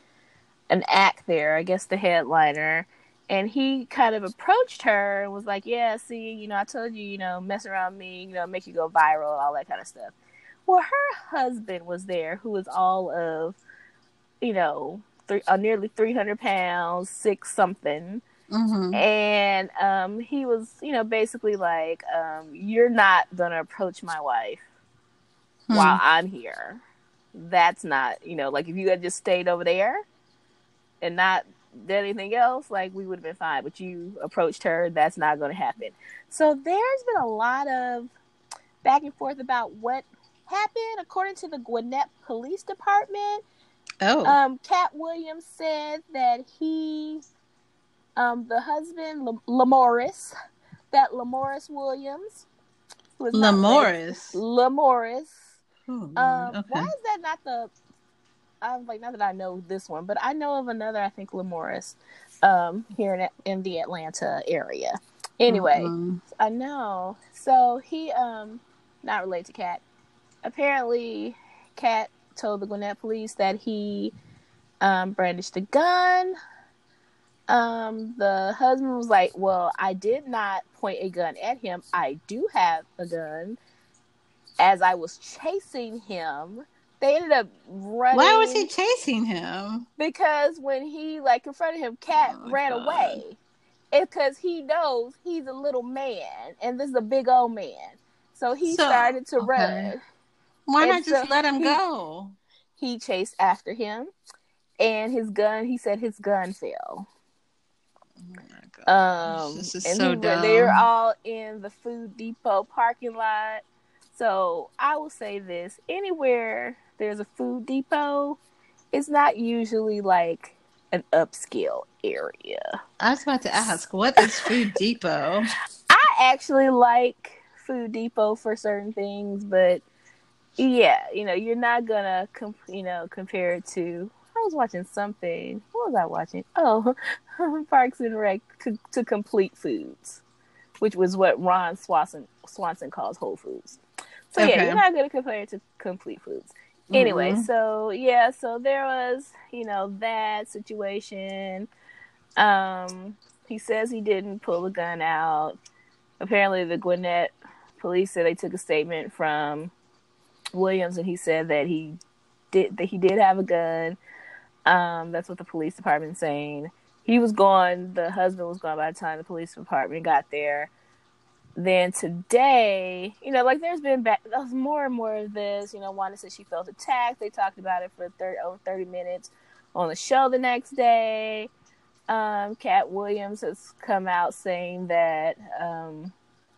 an act there. I guess the headliner, and he kind of approached her and was like, "Yeah, see, you know, I told you, you know, mess around me, you know, make you go viral, all that kind of stuff." Well, her husband was there, who was all of, you know, three, uh, nearly three hundred pounds, six something, mm-hmm. and um, he was, you know, basically like, um, "You're not gonna approach my wife hmm. while I'm here. That's not, you know, like if you had just stayed over there." and not did anything else, like we would have been fine. But you approached her, that's not going to happen. So there's been a lot of back and forth about what happened. According to the Gwinnett Police Department, Oh, um, Katt Williams said that he, um, the husband, Lamoris, that Lamoris Williams, who is not Lamorris. Lamoris. Oh, Um, okay. why is that not the? I'm like not that I know this one, but I know of another. I think Lamoris, um, here in in the Atlanta area. Anyway, Mm-mm. I know. So he um not related to Katt. Apparently Katt told the Gwinnett police that he um brandished a gun. Um the husband was like, Well, I did not point a gun at him. I do have a gun. As I was chasing him, they ended up running Why was he chasing him? because when he like confronted him, Katt Oh ran God. away. It's because he knows he's a little man and this is a big old man. So he So- started to okay. run. Why And not just let him he- go? He chased after him, and his gun. He said his gun fell. Oh Um, this is and so dumb. they're all in the Food Depot parking lot. So I will say this: anywhere there's a Food Depot, it's not usually like an upscale area. I was about to ask, what is Food Depot? [LAUGHS] I actually like Food Depot for certain things, but yeah, you know, you're not gonna, you know, compare it to. I was watching something. What was I watching? Oh, [LAUGHS] Parks and Rec to, to Complete Foods, which was what Ron Swanson Swanson calls Whole Foods. So yeah, you're not gonna compare it to Complete Foods. Anyway, Mhm. so yeah, so there was, you know, that situation. Um, he says he didn't pull the gun out. Apparently, the Gwinnett police said they took a statement from Williams, and he said that he did that he did have a gun. Um, that's what the police department saying. He was gone. The husband was gone by the time the police department got there. Then today, you know, like there's been back, there's more and more of this. You know, Wanda said she felt attacked. They talked about it for 30, over 30 minutes on the show the next day. Um, Katt Williams has come out saying that um,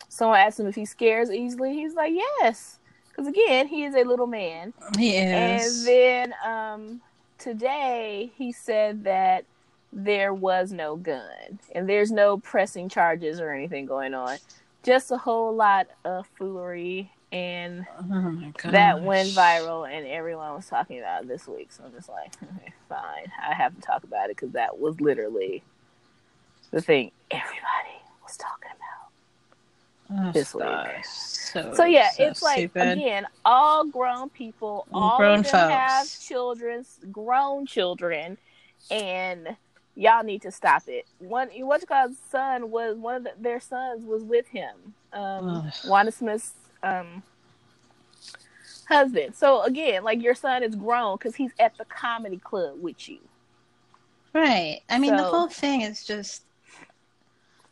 someone asked him if he scares easily. He's like, yes, because again, he is a little man. He is. And then um, today he said that there was no gun and there's no pressing charges or anything going on. Just a whole lot of foolery, and oh that went viral, and everyone was talking about it this week. So I'm just like, [LAUGHS] okay, fine, I have to talk about it because that was literally the thing everybody was talking about. Oh, this week. So, So yeah, so it's like stupid. again, all grown people, all Grown of them have folks. children, grown children, and y'all need to stop it. One, what you call son was one of the, their sons was with him, um. Wanda Smith's um, husband. So again, like your son is grown because he's at the comedy club with you. Right. I mean, the whole thing is just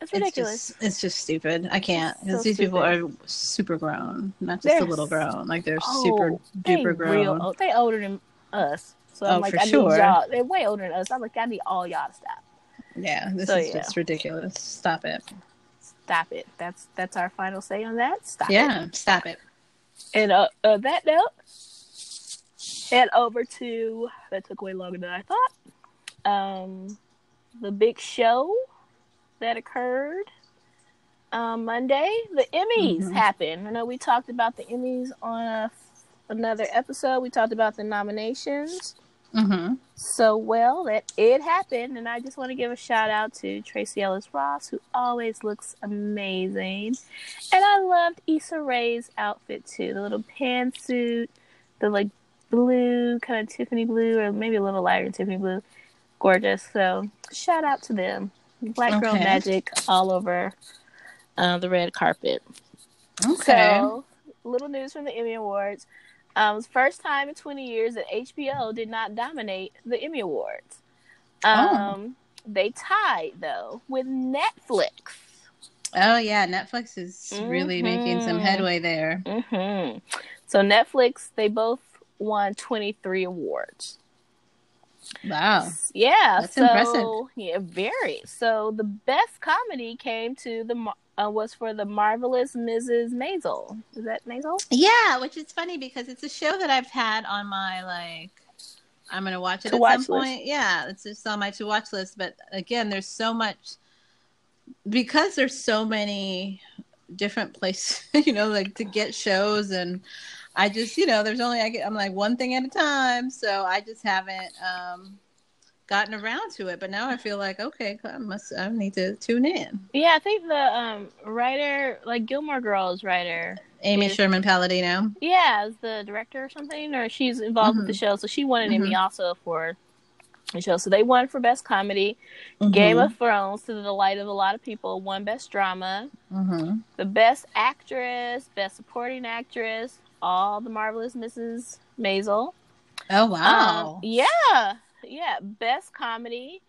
It's it's ridiculous. just it's just stupid. I can't because so these people are super grown, not just They're a little grown. Like they're Oh, super duper grown. real old. They older than us. So I'm Oh, like, for I sure. need y'all. They're way older than us. I'm like, I need all y'all to stop. Yeah, this So, is yeah. just ridiculous. Stop it. Stop it. That's that's our final say on that. Stop it. Yeah, stop it. And uh, uh, that note, head over to that took way longer than I thought. Um, the big show that occurred um, Monday. The Emmys Mhm. happened. I know we talked about the Emmys on a, another episode. We talked about the nominations. Mm-hmm. So well that it happened, and I just want to give a shout out to Tracee Ellis Ross, who always looks amazing, and I loved Issa Rae's outfit too, the little pantsuit, the like blue kind of Tiffany blue, or maybe a little lighter than Tiffany blue, gorgeous. So shout out to them, Black Girl Okay. Magic all over uh, the red carpet. Okay. So, little news from the Emmy Awards. Um, first time in 20 years that HBO did not dominate the Emmy Awards. Um, They tied, though, with Netflix. oh yeah, Netflix is really making some Mhm. headway there. Mm-hmm. So, Netflix, they both won 23 awards. Wow. Yeah. That's so impressive. yeah, very. So the best comedy came to the uh, was for the marvelous Mrs. Maisel. Is that Maisel? Yeah, which is funny because it's a show that I've had on my like. I'm gonna watch it To at watch some list. point. Yeah, it's just on my to watch list. But again, there's so much because there's so many different places, [LAUGHS] you know, like to get shows, and I just, you know, there's only I get, I'm like one thing at a time, so I just haven't um gotten around to it. But now I feel like okay, I must, I need to tune in. Yeah, I think the um writer, like Gilmore Girls writer, Amy Yes. Sherman Palladino. yeah, is the director or something, or she's involved with the show, so she won an Emmy also for the show. So they won for best comedy. Game of Thrones, to the delight of a lot of people, won best drama. hmm The best actress, best supporting actress, all the marvelous Mrs. Maisel. Oh wow. Um, yeah, yeah. Best comedy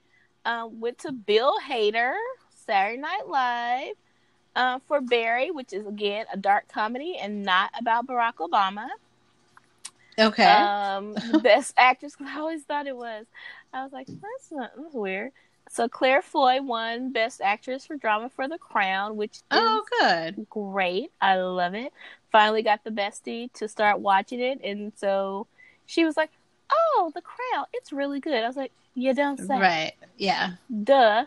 uh, went to Bill Hader, Saturday Night Live, uh, for Barry, which is again a dark comedy and not about Barack Obama. Okay. Um, [LAUGHS] best actress, 'cause I always thought it was. I was like, that's not that's weird. So Claire Foy won Best Actress for Drama for The Crown, which is oh, good. great. I love it. Finally got the bestie to start watching it, and so she was like, "Oh, The Crown, it's really good." I was like, "You don't say." Right. Yeah. Duh.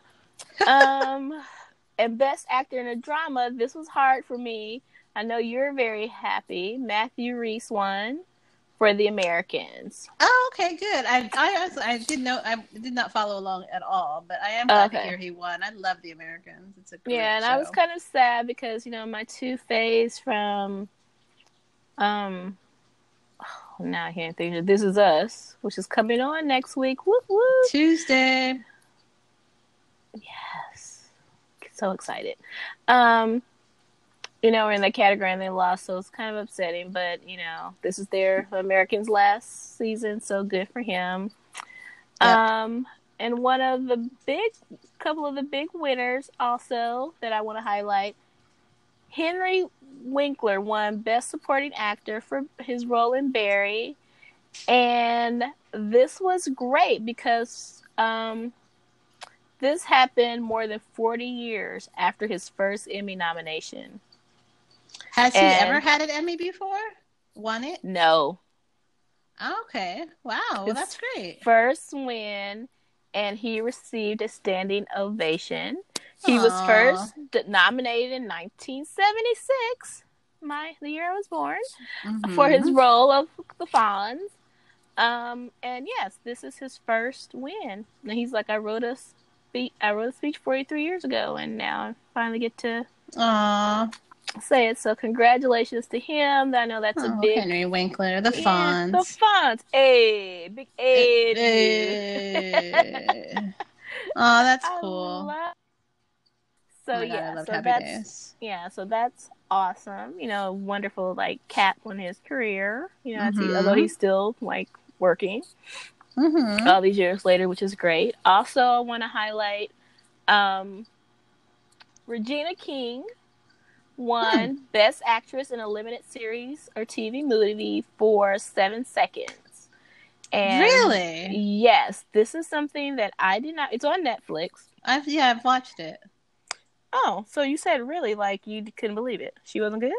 Um, [LAUGHS] and Best Actor in a Drama. This was hard for me. I know you're very happy. Matthew Rhys won for The Americans. Oh, okay, good. I I I did know I did not follow along at all, but I am glad to hear he won. I love the Americans. It's a great Yeah, and I was kind of sad because you know my two faves from, um, now can't think of This Is Us, which is coming on next week. Whoop whoop! Tuesday. Yes, so excited. Um, you know, we're in the category and they lost, so it's kind of upsetting. But you know, this is their Americans' last season, so good for him. Yep. Um, and one of the big, couple of the big winners also that I want to highlight, Henry Winkler won Best Supporting Actor for his role in Barry, and this was great because um, this happened more than 40 years after his first Emmy nomination. Has he ever had an Emmy before? Won it? No, okay. Wow. Well, that's great. first win, and he received a standing ovation. He was first nominated in 1976, my the year I was born, for Mhm. his role of the Fonz. Um, and yes, this is his first win. And he's like, I wrote a speech. I wrote a speech 43 years ago, and now I finally get to Aw. say it. So congratulations to him. I know that's a Oh, big Henry Winkler, the Yeah, Fonz. the Fonz. Hey, big A. Eh. oh, that's [LAUGHS] I cool. love- So oh my God, yeah, love so that's Days. yeah, so that's awesome. You know, wonderful like cap on his career. You know, see, Mhm. although he's still like working Mm-hmm. all these years later, which is great. Also, I want to highlight um, Regina King won Hmm. Best Actress in a Limited Series or TV Movie for Seven Seconds. And really? Yes, this is something that I did not. It's on Netflix. I've yeah, I've watched it. Oh, so you said really like you couldn't believe it? She wasn't good.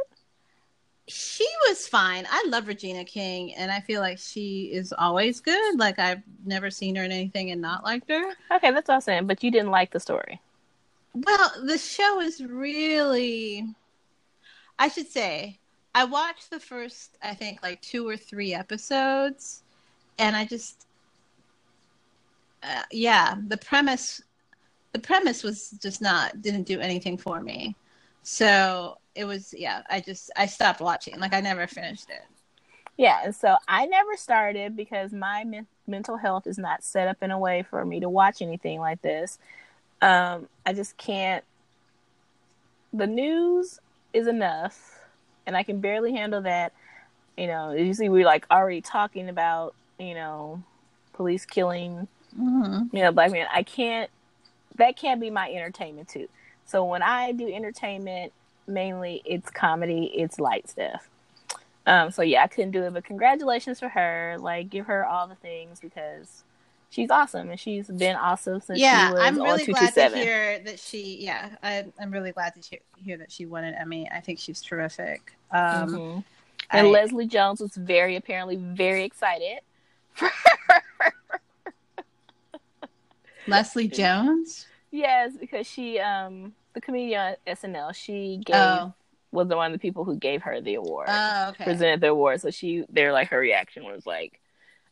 She was fine. I love Regina King, and I feel like she is always good. Like I've never seen her in anything and not liked her. Okay, that's I'm saying. But you didn't like the story. Well, the show is really. I should say, I watched the first, I think, like two or three episodes, and I just, uh, yeah, the premise, the premise was just not didn't do anything for me. So it was, yeah, I just I stopped watching. Like I never finished it. Yeah, and so I never started because my men- mental health is not set up in a way for me to watch anything like this. Um, I just can't. The news is enough, and I can barely handle that. You know, usually we're like already talking about, you know, police killing, Mm-hmm. you know, black men. I can't. That can't be my entertainment too. So when I do entertainment, mainly it's comedy, it's light stuff. Um, so yeah, I couldn't do it, but congratulations for her. Like, give her all the things because she's awesome, and she's been awesome since yeah, she was I'm really on glad to hear that she. Yeah, I, I'm really glad to hear, hear that she won an Emmy. I think she's terrific. Um, hmm And I- Leslie Jones was very apparently very excited. Leslie Jones. Yes, because she um the comedian on SNL she gave Oh, was the one of the people who gave her the award. oh, okay. presented the award. So she, they're like, her reaction was like,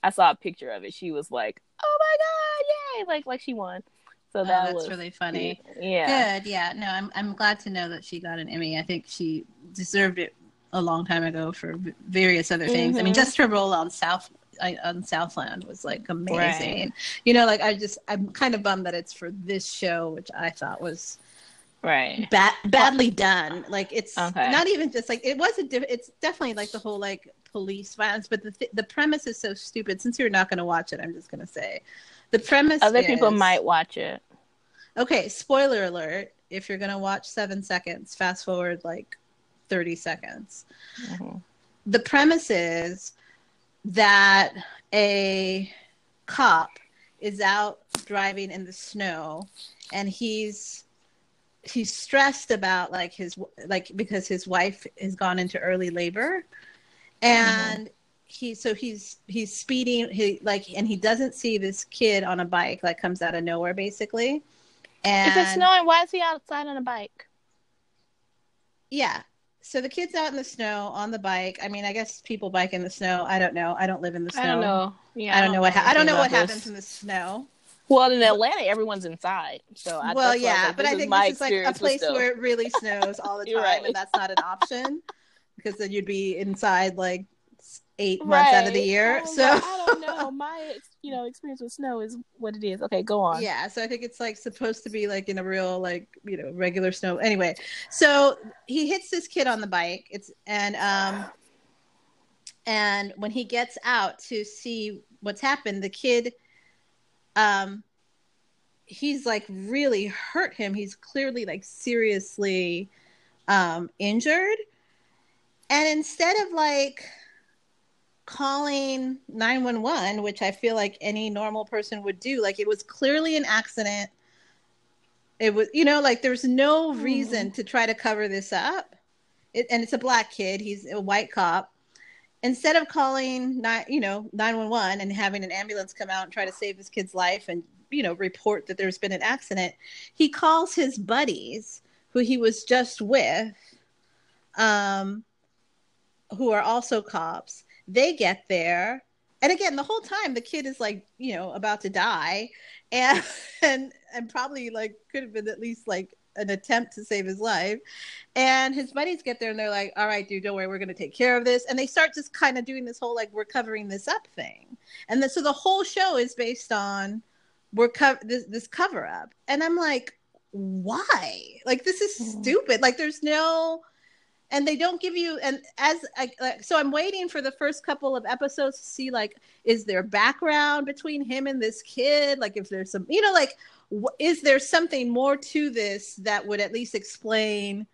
I saw a picture of it. She was like, "Oh my god, yay!" Like, like she won. So Oh, that's was really funny. Yeah, Good. Yeah. No, I'm I'm glad to know that she got an Emmy. I think she deserved it a long time ago for v- various other things. I mean, Mhm. just her role on South I, on Southland was like amazing. Right. You know, like I just I'm kind of bummed that it's for this show, which I thought was right. bad badly done. Like it's Okay. not even just like it wasn't. Diff- it's definitely like the whole like police violence, but the th- the premise is so stupid. Since you're not going to watch it, I'm just going to say the premise. Other people might watch it. Okay, spoiler alert. If you're going to watch seven seconds, fast forward like 30 seconds. Mhm. The premise is that a cop is out driving in the snow and he's he's stressed about like his like because his wife has gone into early labor and he so he's he's speeding he like and he doesn't see this kid on a bike like comes out of nowhere basically and If it's snowing, why is he outside on a bike? yeah so the kid's out in the snow on the bike i mean i guess people bike in the snow i don't know i don't live in the snow I don't know. Yeah, i don't know what ha- i don't know what anything about happens in the snow Well, in Atlanta, everyone's inside. So I, well that's why I yeah like, but this i think my this is like a place where it really snows all the [LAUGHS] time right. and that's not an option because then you'd be inside like eight months out of the year so like, I don't [LAUGHS] know. My you know experience with snow is what it is. Okay, go on. Yeah, so I think it's like supposed to be like in a real like you know regular snow. Anyway, so he hits this kid on the bike. It's and um and when he gets out to see what's happened, the kid um he's like really hurt him. He's clearly like seriously um injured. And instead of like calling 911 which i feel like any normal person would do. Like it was clearly an accident. It was you know like there's no reason to try to cover this up. It, and it's a black kid. He's a white cop. Instead of calling nine you know 911 and having an ambulance come out and try to save this kid's life and you know report that there's been an accident he calls his buddies who he was just with um who are also cops they get there. And again the whole time the kid is like you know about to die. And [LAUGHS] and and probably like could have been at least like an attempt to save his life. And his buddies get there and they're like all right dude don't worry. We're going to take care of this. And they start just kind of doing this whole like we're covering this up thing. And then so the whole show is based on we're co- this this cover up and i'm like why? Like this is Mhm. stupid. Like there's no and they don't give you and as I, like, so i'm waiting for the first couple of episodes to see like is there background between him and this kid like if there's some you know like wh- is there something more to this that would at least explain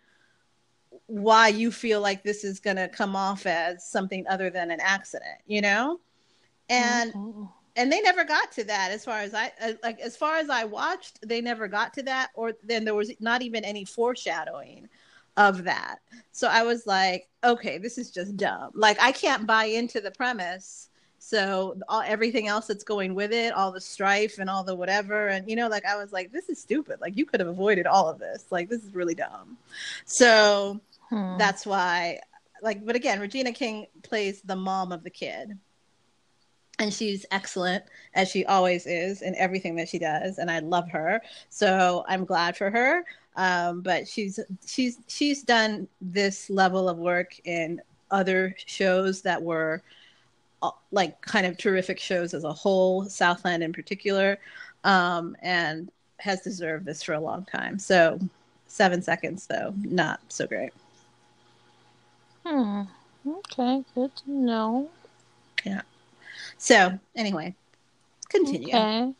why you feel like this is going to come off as something other than an accident you know and Mhm. and they never got to that as far as i uh, like as far as i watched they never got to that or then there was not even any foreshadowing of that. So i was like okay this is just dumb. Like i can't buy into the premise. So all, everything else that's going with it all the strife and all the whatever. And you know like i was like this is stupid. Like you could have avoided all of this. Like this is really dumb. So Hmm. that's why like but again regina king plays the mom of the kid. And she's excellent as she always is in everything that she does. And i love her. So i'm glad for her um, but she's she's she's done this level of work in other shows that were uh, like kind of terrific shows as a whole southland in particular um, and has deserved this for a long time so seven seconds though not so great Hmm. Okay, good to know. Yeah. So anyway continue Okay.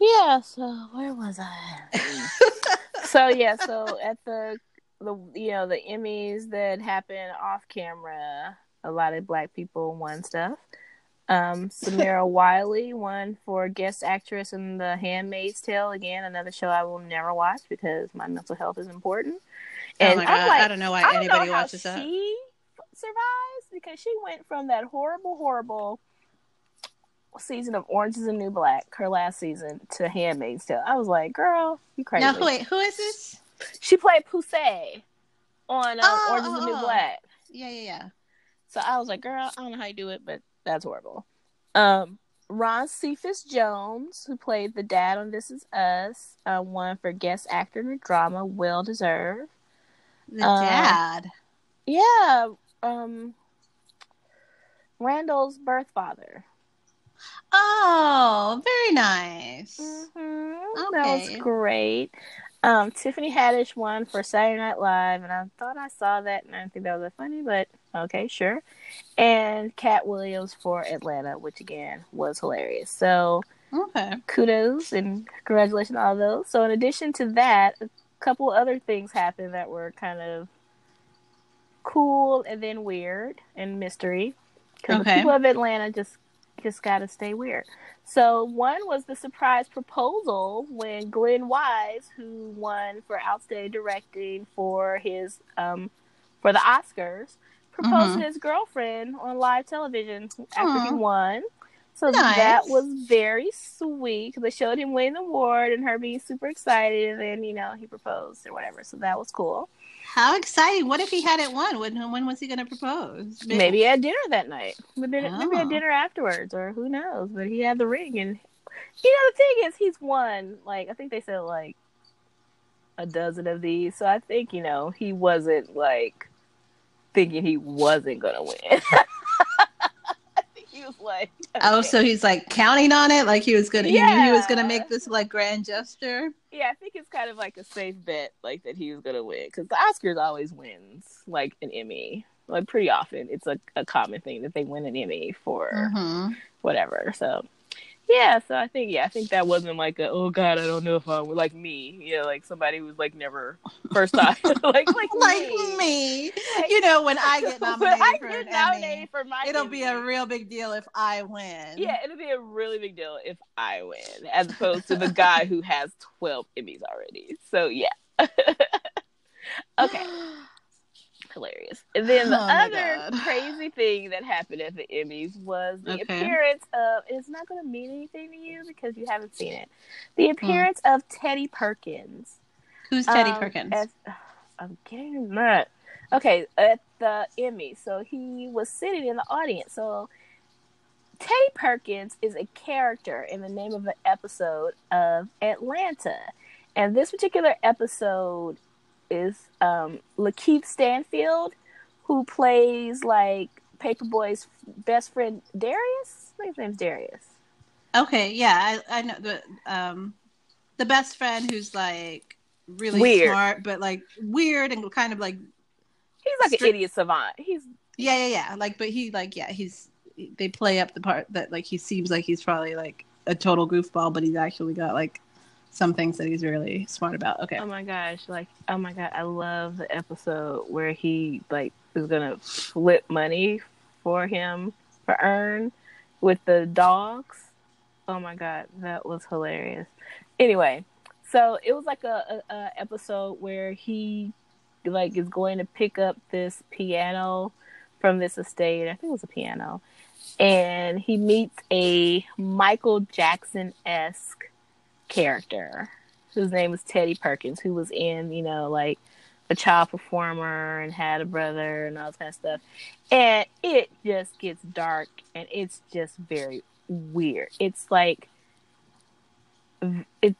Yeah. So where was I? [LAUGHS] so yeah. So at the the you know the Emmys that happen off camera, a lot of black people won stuff. Um, Samira [LAUGHS] Wiley won for guest actress in The Handmaid's Tale. Again, another show I will never watch because my mental health is important. oh And my I'm god, like, I don't know why I don't anybody know how watches that. she survives because she went from that horrible, horrible season of Orange is the New Black, her last season, to Handmaid's Tale. I was like, girl, you crazy. Now, wait, who is this? She played Poussey on uh, Oh, Orange is the oh, New oh. Black. Yeah, yeah, yeah. So I was like, girl, I don't know how you do it, but that's horrible. Um, Ron Cephas Jones, who played the dad on This Is Us, uh, won for guest actor in a drama, well deserved. The Uh, dad. Yeah, um, Randall's birth father. Oh, very nice. Mm-hmm. That was great. Um, Tiffany Haddish won for Saturday Night Live, and I thought I saw that, and I didn't think that was that funny, but okay, sure. And Katt Williams for Atlanta, which again was hilarious. So Okay. kudos and congratulations on all those. So in addition to that, a couple other things happened that were kind of cool and then weird and mystery. Because the people of Atlanta just just got to stay weird. So one was the surprise proposal when Glenn Weiss, who won for outstanding directing for his um for the Oscars, proposed Mhm. to his girlfriend on live television after he won. So Nice. that was very sweet they showed him winning the award and her being super excited, and then you know he proposed or whatever. So that was cool. How exciting! What if he hadn't won? When when was he going to propose? Maybe at dinner that night, maybe, maybe at Oh. dinner afterwards, or who knows? But he had the ring, and you know the thing is, he's won. Like I think they said like a dozen of these, so I think you know he wasn't like thinking he wasn't gonna win. [LAUGHS] He was like, Oh, so he's like counting on it, like he was gonna. He knew he was gonna make this like grand gesture. Yeah, I think it's kind of like a safe bet, like that he was gonna win because the Oscars always wins like an Emmy. Like pretty often, it's a, a common thing that they win an Emmy for Mm-hmm. whatever. So yeah, so I think yeah, I think that wasn't like a oh god, I don't know if I'm like me, yeah, like somebody who's like never first time, [LAUGHS] like like Like me. me, you know, when I get [LAUGHS] nominated I for get nominated Emmy, for my it'll be a real big deal if I win. Yeah, it'll be a really big deal if I win, as opposed to the guy who has twelve Emmys already. So yeah. [LAUGHS] okay, [SIGHS] [SIGHS] [SIGHS] hilarious. And then the Oh other God. crazy thing that happened at the Emmys was the Okay. appearance of. It's not going to mean anything to you because you haven't seen it. The Hmm. appearance of Teddy Perkins. Who's Teddy Um, Perkins? at- [SIGHS] I'm getting that. Okay, at the Emmy. So he was sitting in the audience. So Teddy Perkins is a character in the name of an episode of Atlanta. And this particular episode is um, Lakeith Stanfield, who plays like Paper Boi's best friend Darius. I think his name's Darius. Okay, yeah, I, I know the um the best friend who's like really Weird. smart, but like weird and kind of like He's like Stri- an idiot savant. He's yeah, yeah, yeah. Like, but he like yeah, he's they play up the part that like he seems like he's probably like a total goofball, but he's actually got like some things that he's really smart about. Okay, Oh my gosh, like oh my god, I love the episode where he like is gonna flip money for him for Earn with the dogs. Oh my god, that was hilarious. Anyway, so it was like a, a, a episode where he like is going to pick up this piano from this estate. I think it was a piano. And he meets a Michael Jackson esque character whose name was Teddy Perkins, who was in, you know, like a child performer and had a brother and all that kind of stuff. And it just gets dark and it's just very weird. It's like it's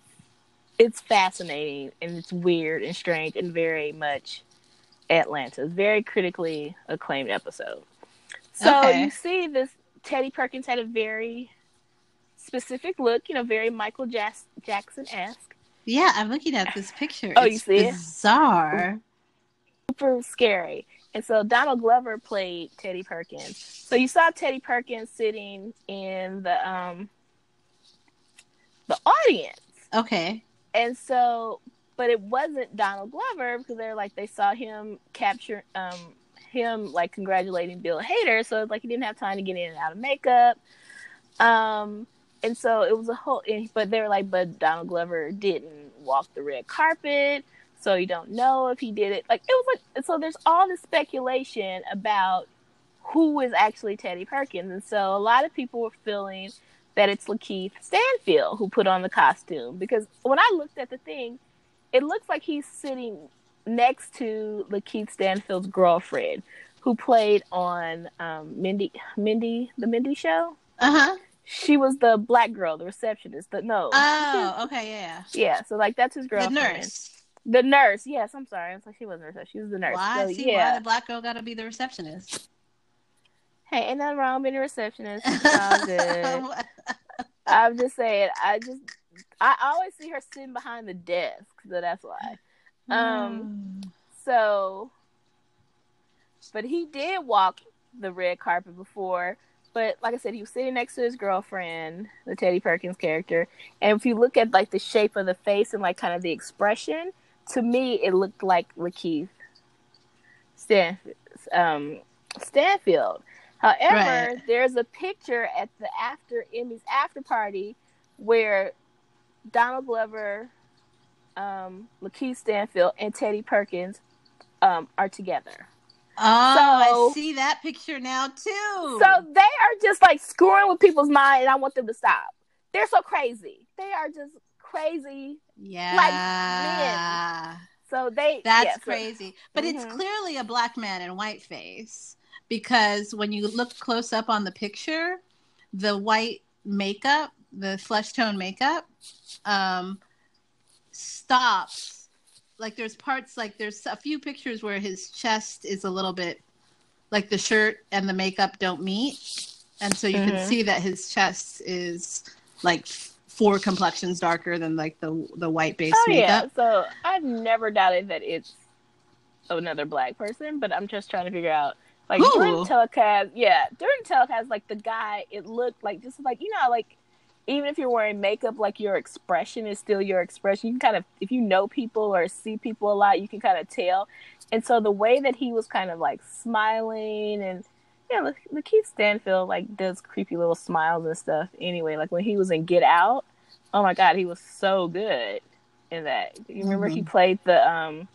it's fascinating and it's weird and strange and very much Atlanta. It's very critically acclaimed episode. So Okay. you see this Teddy Perkins had a very specific look, you know, very Michael Jas- Jackson esque. yeah, I'm looking at this picture. Oh, you It's see it? bizarre. super scary. And so Donald Glover played Teddy Perkins. So you saw Teddy Perkins sitting in the um the audience. Okay, And so but it wasn't Donald Glover because they're like they saw him capture um him like congratulating Bill Hader, so it's like he didn't have time to get in and out of makeup. Um, and so it was a whole. But they were like, but Donald Glover didn't walk the red carpet, so you don't know if he did it. Like it was like so. There's all this speculation about who is actually Teddy Perkins, and so a lot of people were feeling that it's Lakeith Stanfield who put on the costume because when I looked at the thing, it looks like he's sitting next to Lakeith Stanfield's girlfriend, who played on um, Mindy, Mindy, the Mindy Show. Uh huh. She was the black girl, the receptionist. The no. Oh, okay, yeah. Yeah, so like that's his girlfriend. The nurse. The nurse. Yes, I'm sorry. It's like she wasn't a nurse. She was the nurse. Why? So, See, yeah. why the black girl got to be the receptionist? Hey, ain't nothing wrong being a receptionist. All [LAUGHS] good. I'm just saying. I just I always see her sitting behind the desk, so that's why. Um. Mm. So, but he did walk the red carpet before. But like I said, he was sitting next to his girlfriend, the Teddy Perkins character. And if you look at like the shape of the face and like kind of the expression, to me it looked like Lakeith Stan, um, Stanfield. However, Right. there's a picture at the after Emmy's after party where Donald Glover, um, Lakeith Stanfield, and Teddy Perkins um, are together. Oh, So- I see that picture now too. So they are just like screwing with people's mind, and I want them to stop. They're so crazy. They are just crazy. yeah, like men. So they that's yeah, so- crazy. But it's Mhm. clearly a black man in white face because when you look close up on the picture, the white makeup, the flesh tone makeup, um, stops. Like there's parts like there's a few pictures where his chest is a little bit like the shirt and the makeup don't meet, and so you can Mhm. see that his chest is like four complexions darker than like the the white base Oh yeah. So I've never doubted that it's another black person, but I'm just trying to figure out like Who? during telecast. Yeah, during telecast, like the guy, it looked like just like you know, like even if you're wearing makeup, like your expression is still your expression. You can kind of, if you know people or see people a lot, you can kind of tell. And so the way that he was kind of like smiling and yeah, look, Lakeith Stanfield like does creepy little smiles and stuff. Anyway, like when he was in Get Out, oh my god, he was so good in that. You remember he Mhm. played the um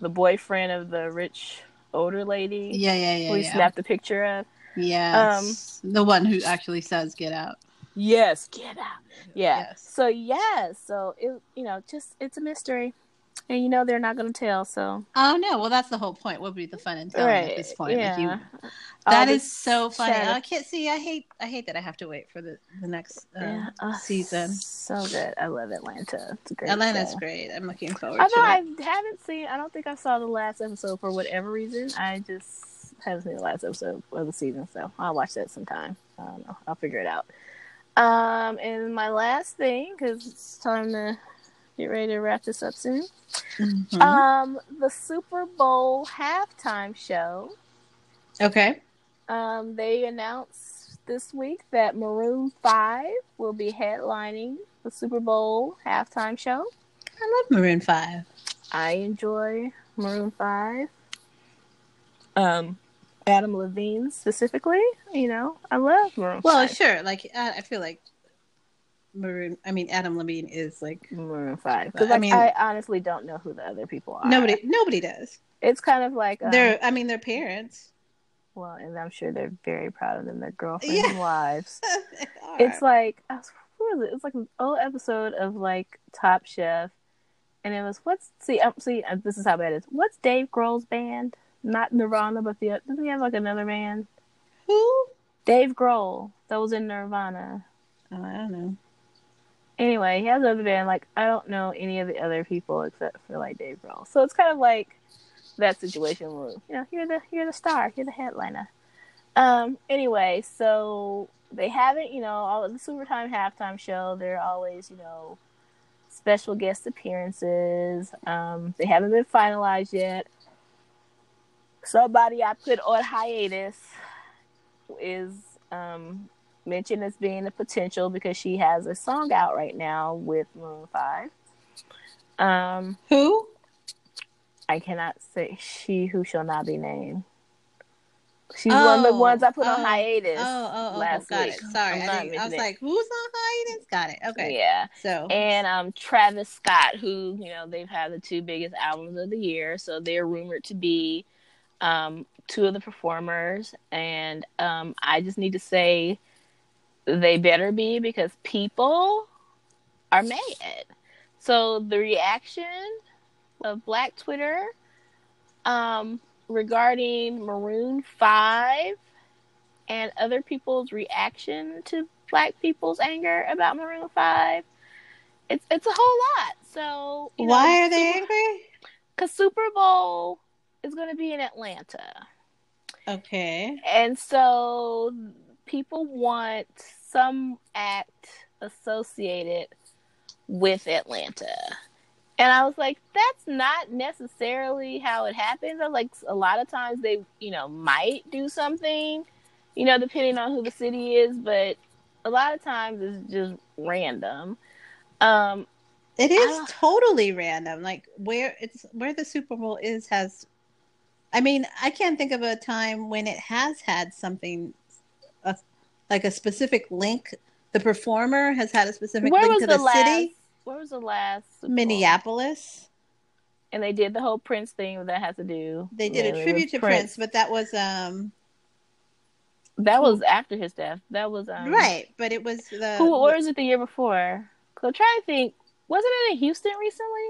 the boyfriend of the rich older lady Yeah, yeah, yeah. who he yeah. snapped the picture of. Yes. the one who actually says get out. Yes, get out. Yeah. Yes. So yeah, so it you know just it's a mystery, and you know they're not going to tell. So Oh no, well that's the whole point. What would be the fun in telling at this point? yeah. You, that is so funny. shadow- I can't see. I hate. I hate that I have to wait for the the next uh, yeah, oh, season. So good. I love Atlanta. It's great. Atlanta's show. great. I'm looking forward Although to it. I haven't seen, I don't think I saw the last episode for whatever reason. I just haven't seen the last episode of the season, so I'll watch that sometime. I don't know. I'll figure it out. Um, and my last thing, because it's time to get ready to wrap this up soon. Mhm. Um, the Super Bowl halftime show. okay. Um, they announced this week that Maroon Five will be headlining the Super Bowl halftime show. I love Maroon Five. I enjoy Maroon Five. Um, Adam Levine specifically, you know, I love Maroon Well, 5. sure. Like I, I feel like Maroon. I mean, Adam Levine is like Maroon Five because I I mean- I honestly don't know who the other people are. nobody. Nobody does. It's kind of like um, They're. I mean, their parents. well, and I'm sure they're very proud of them, their girlfriends Yeah. and wives. [LAUGHS] It's like I was-? It's like an old episode of like Top Chef, and it was what's see um, see uh, this is how bad it is. What's Dave Grohl's band? Not Nirvana, but the doesn't he have like another band? who? Dave Grohl that was in Nirvana. Oh, I don't know. Anyway, he has another band. Like I don't know any of the other people except for like Dave Grohl. So it's kind of like that situation where you know you're the you're the star, you're the headliner. Um. Anyway, so they haven't, you know, all the Supertime halftime show. They're always, you know, special guest appearances. Um. They haven't been finalized yet. Somebody I put on hiatus is um mentioned as being a potential because she has a song out right now with Maroon Five. Um, Who? I cannot say she who shall not be named. She's one of the ones I put oh, on hiatus. Oh, oh, oh, last got week. it. Sorry, I, I was it. like, who's on hiatus? Got it. Okay. Yeah. So and um Travis Scott, who you know they've had the two biggest albums of the year, so they're rumored to be um, two of the performers, and um, I just need to say they better be because people are mad. So the reaction of Black Twitter um, regarding Maroon Five and other people's reaction to Black people's anger about Maroon Five it's it's a whole lot. So why know, are they Super- angry? Cause Super Bowl is going to be in Atlanta, Okay. and so people want some act associated with Atlanta. And I was like, that's not necessarily how it happens. I was like, a lot of times they, you know, might do something, you know, depending on who the city is, but a lot of times it's just random. Um, It is totally random. Like where it's where the Super Bowl is has. I mean, I can't think of a time when it has had something, uh, like a specific link. The performer has had a specific where link was to the, the, last? city, Where was the last? Minneapolis. and they did the whole Prince thing that has to do. They did with a tribute to Prince, but that was um That was after his death. That was um, right. But it was the Who or was it the year before? I'm trying to think. Wasn't it in Houston recently?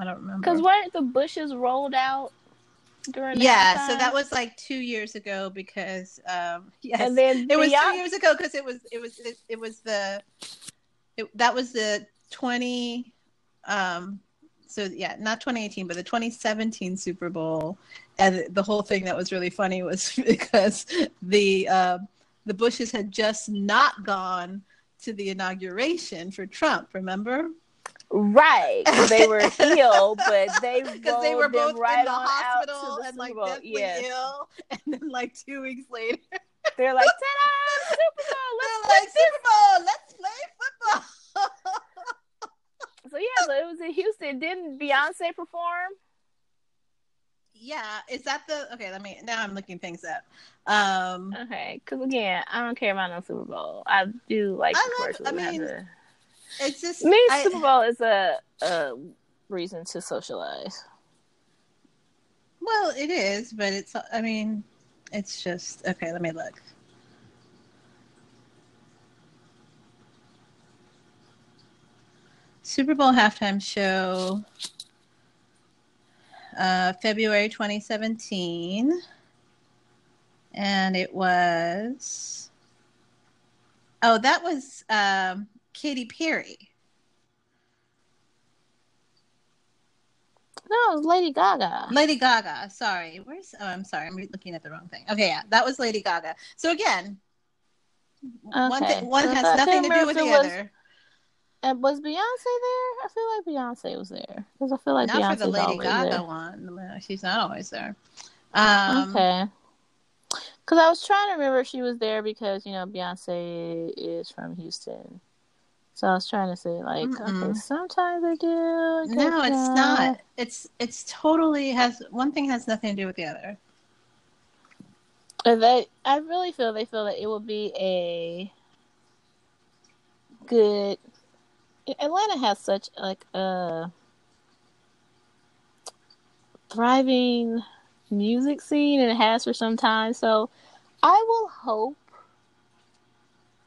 I don't remember. Because weren't the bushes rolled out during? the yeah, so that was like two years ago because um [LAUGHS] yes, And then it was two years ago because it was it was it, it was the it, that was the 20 um so yeah not 2018 but the 2017 super bowl and the whole thing that was really funny was [LAUGHS] because the um the bushes had just not gone to the inauguration for trump remember Right, they were [LAUGHS] ill, but they [LAUGHS] because they were both right in the on out to hospital the and like deathly Yes. ill [LAUGHS] and then like two weeks later They're like, "Ta-da, Super Bowl! Let's They're like Super Bowl, let's play football. So yeah, so it was in Houston. Didn't Beyonce perform? yeah, is that the okay? Let me now. I'm looking things up. Um, Okay, because again, I don't care about no Super Bowl. I do like I love- I mean, it's just me, I- Super Bowl is a, a reason to socialize. Well, it is, but it's. I mean, it's just okay. Let me look. Super Bowl halftime show, uh, February 2017, and it was. Oh, that was um, Katy Perry. No, it was Lady Gaga. Lady Gaga. Sorry, where's? Oh, I'm sorry. I'm looking at the wrong thing. Okay, yeah, that was Lady Gaga. So again, one Okay. thing, one has nothing to do with the was- other. And was Beyonce there? I feel like Beyonce was there because I feel like Not Beyonce's for the Lady Gaga there. one. She's not always there. Um, okay. Because I was trying to remember if she was there because you know Beyonce is from Houston, so I was trying to say like, okay, sometimes I do. No, it's not. It's it's totally has one thing has nothing to do with the other. And they, I really feel they feel that it will be a good. Atlanta has such like a thriving music scene, and it has for some time. So, I will hope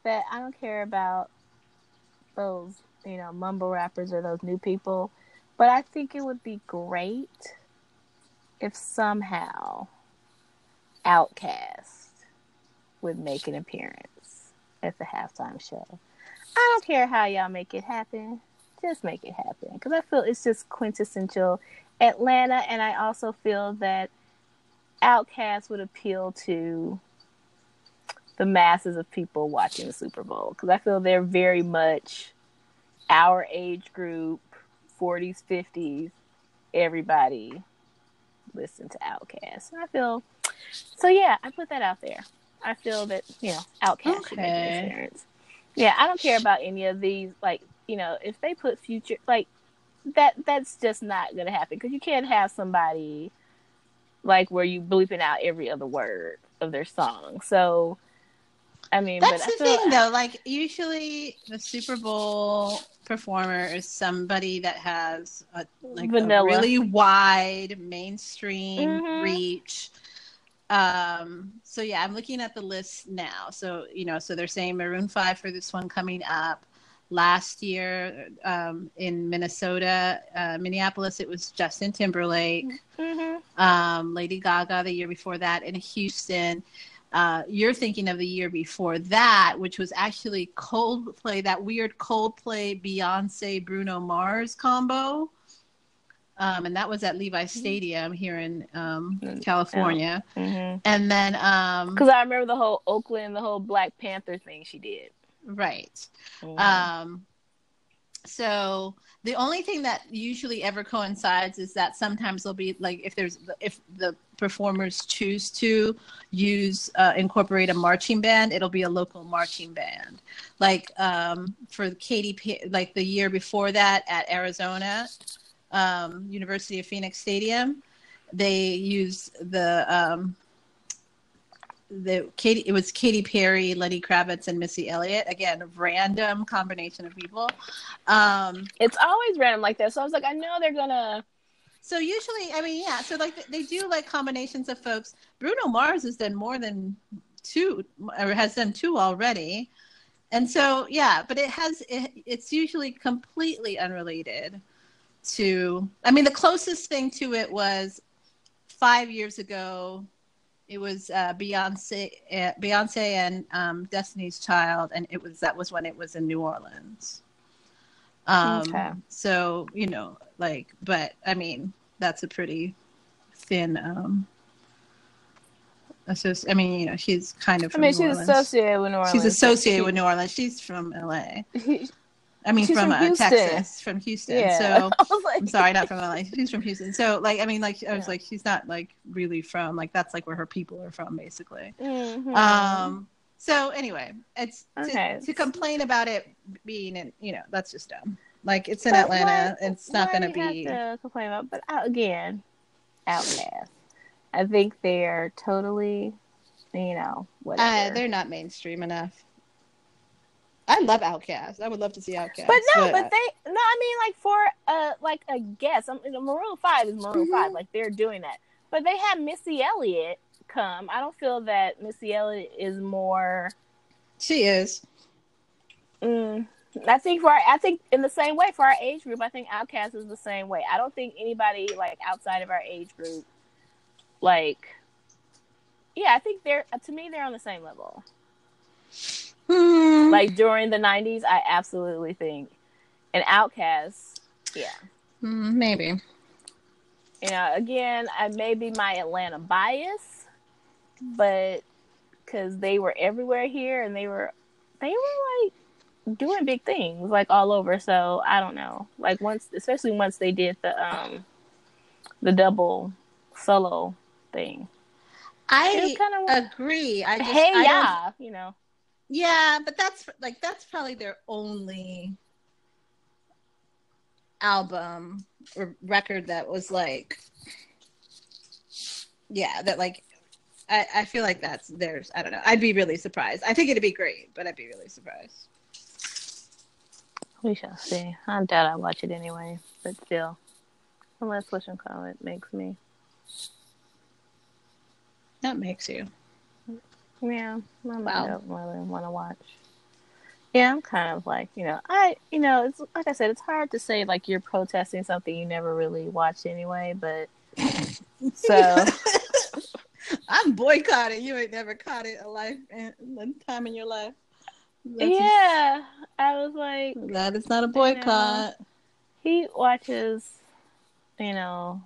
that I don't care about those, you know, mumble rappers or those new people, but I think it would be great if somehow Outkast would make an appearance at the halftime show. I don't care how y'all make it happen. Just make it happen. Because I feel it's just quintessential Atlanta. And I also feel that Outkast would appeal to the masses of people watching the Super Bowl. Because I feel they're very much our age group 40s, 50s. Everybody listen to Outkast. And I feel so yeah, I put that out there. I feel that, you know, Outkast should make Okay. an appearance. Yeah, I don't care about any of these like, you know, if they put future like that that's just not going to happen cuz you can't have somebody like where you bleeping out every other word of their song. So, I mean, That's the thing, though. Like usually, the Super Bowl performer is somebody that has a, like Vanilla. a really wide mainstream Mhm. reach. Um. So yeah, I'm looking at the list now. So you know, so they're saying Maroon Five for this one coming up. Last year, um, in Minnesota, uh, Minneapolis, it was Justin Timberlake Mhm. um, Lady Gaga the year before that in Houston. Uh, you're thinking of the year before that, which was actually Coldplay, that weird Coldplay Beyonce Bruno Mars combo. Um, and that was at Levi Stadium here in um, California. Mhm. And then, um, Because I remember the whole Oakland, the whole Black Panther thing she did. right. Mhm. Um, so the only thing that usually ever coincides is that sometimes there'll be like if there's if the performers choose to use uh, incorporate a marching band, it'll be a local marching band. Like um, for Katy, Pe- like the year before that at Arizona um, University of Phoenix Stadium, they use the um, the Katy. It was Katy Perry, Lenny Kravitz, and Missy Elliott. Again, random combination of people. Um, it's always random like that. So I was like, I know they're gonna. so usually, I mean, yeah. So like they do like combinations of folks. Bruno Mars has done more than two, or has done two already. And so, yeah, but it has. It, it's usually completely unrelated to. I mean, the closest thing to it was five years ago. It was uh, Beyonce, uh, Beyonce and um, Destiny's Child, and it was that was when it was in New Orleans. Um, Okay. So you know, like, but I mean, that's a pretty thin. Um, associ- I mean, you know, she's kind of. I mean, New she's Orleans. associated with New Orleans. She's associated with New Orleans. She's from LA. I mean, She's from, from uh, Texas, from Houston. yeah. So [LAUGHS] like, I'm sorry, not from [LAUGHS] LA. She's from Houston. So like, I mean, like, I was Yeah. like, she's not like really from like that's like where her people are from, basically. Mhm. Um. So anyway, it's Okay. to, to complain about it being in, you know, that's just dumb. Like it's in But Atlanta. why- it's not going to be. to complain about. But out, again, Outkast. I think they're totally, you know, whatever. Uh, they're not mainstream enough. I love Outkast. I would love to see Outkast. But no, but they no, I mean like for uh like a guess, I mean, Maroon Five is Maroon Mhm. Five, like they're doing that. But they had Missy Elliott come. I don't feel that Missy Elliott is more. she is. Mm, I think for our, I think in the same way for our age group, I think Outkast is the same way. I don't think anybody like outside of our age group, like, yeah, I think they're to me they're on the same level. Hmm. Like during the '90s, I absolutely think, an Outkast. yeah. Hmm, maybe. you know, again, I may be my Atlanta bias, but because they were everywhere here and they were, they were like doing big things like all over. So I don't know, like once, especially once they did the um the double solo thing. I kind of agree. I just, hey I yeah, you know. Yeah, but that's like that's probably their only album or record that was like yeah, that like I, I feel like that's theirs. I don't know. I'd be really surprised. I think it'd be great, but I'd be really surprised. We shall see. I doubt I'll watch it anyway, but still, unless what you call it makes me. That makes you. Yeah, I Wow. don't really want to watch. Yeah, I'm kind of like, you know, I, you know, it's like I said, it's hard to say like you're protesting something you never really watched anyway, but [LAUGHS] so [LAUGHS] I'm boycotting. You ain't never caught it a life in one time in your life. That's yeah, I was like, that is not a boycott. he watches, you know,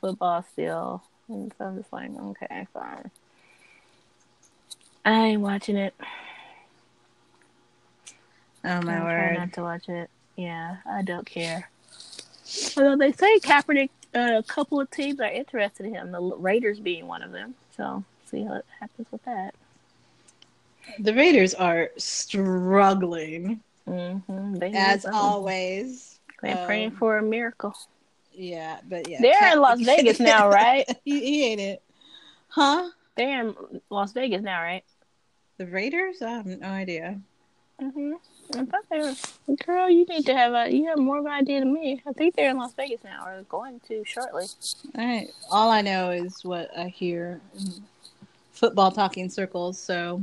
football still, and so I'm just like, okay, fine. I ain't watching it. Oh my I try word. not to watch it. Yeah, I don't care. Although they say Kaepernick, uh, a couple of teams are interested in him, the Raiders being one of them. So see how it happens with that. The Raiders are struggling Mm-hmm. As something. always. They're praying Um, for a miracle. Yeah, but yeah, They're in Las Vegas now, right? [LAUGHS] he, he ain't it, huh? They're in Las Vegas now, right? The Raiders? I have no idea. Mm-hmm. I thought they were. Girl, you need to have a. You have more of an idea than me. I think they're in Las Vegas now, or going to shortly. All right. All I know is what I hear in football talking circles. So.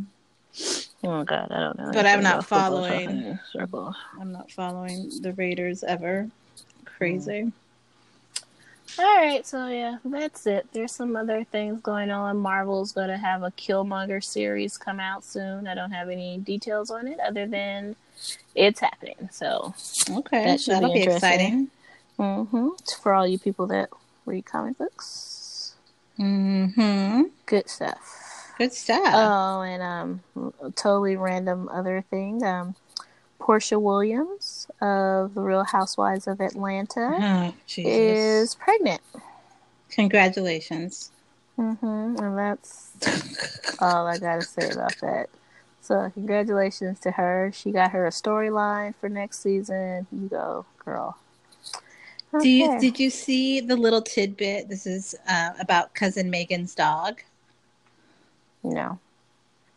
Oh God, I don't know. But I'm not following. Circles. I'm not following the Raiders ever. Crazy. Mm. All right, so yeah, that's it. There's some other things going on. Marvel's going to have a Killmonger series come out soon. I don't have any details on it other than it's happening. So okay, that should That'll be, be exciting. Mm-hmm. For all you people that read comic books. Mm-hmm. Good stuff. Good stuff. Oh, and um, totally random other thing. Um, Porsha Williams of The Real Housewives of Atlanta oh, is pregnant. Congratulations. Mm-hmm. And that's all I got to say about that. So, congratulations to her. She got her a storyline for next season. You go, girl. Okay. Do you, did you see the little tidbit? This is uh, about cousin Meghan's dog. No.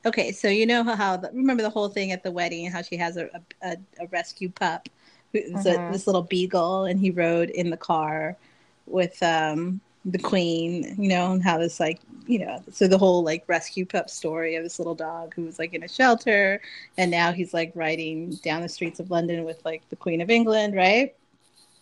Okay, so you know how the, remember the whole thing at the wedding how she has a a, a rescue pup, who's mm-hmm. this little beagle, and he rode in the car with um the queen, you know, and how this like you know, so the whole like rescue pup story of this little dog who was like in a shelter, and now he's like riding down the streets of London with like the Queen of England, right?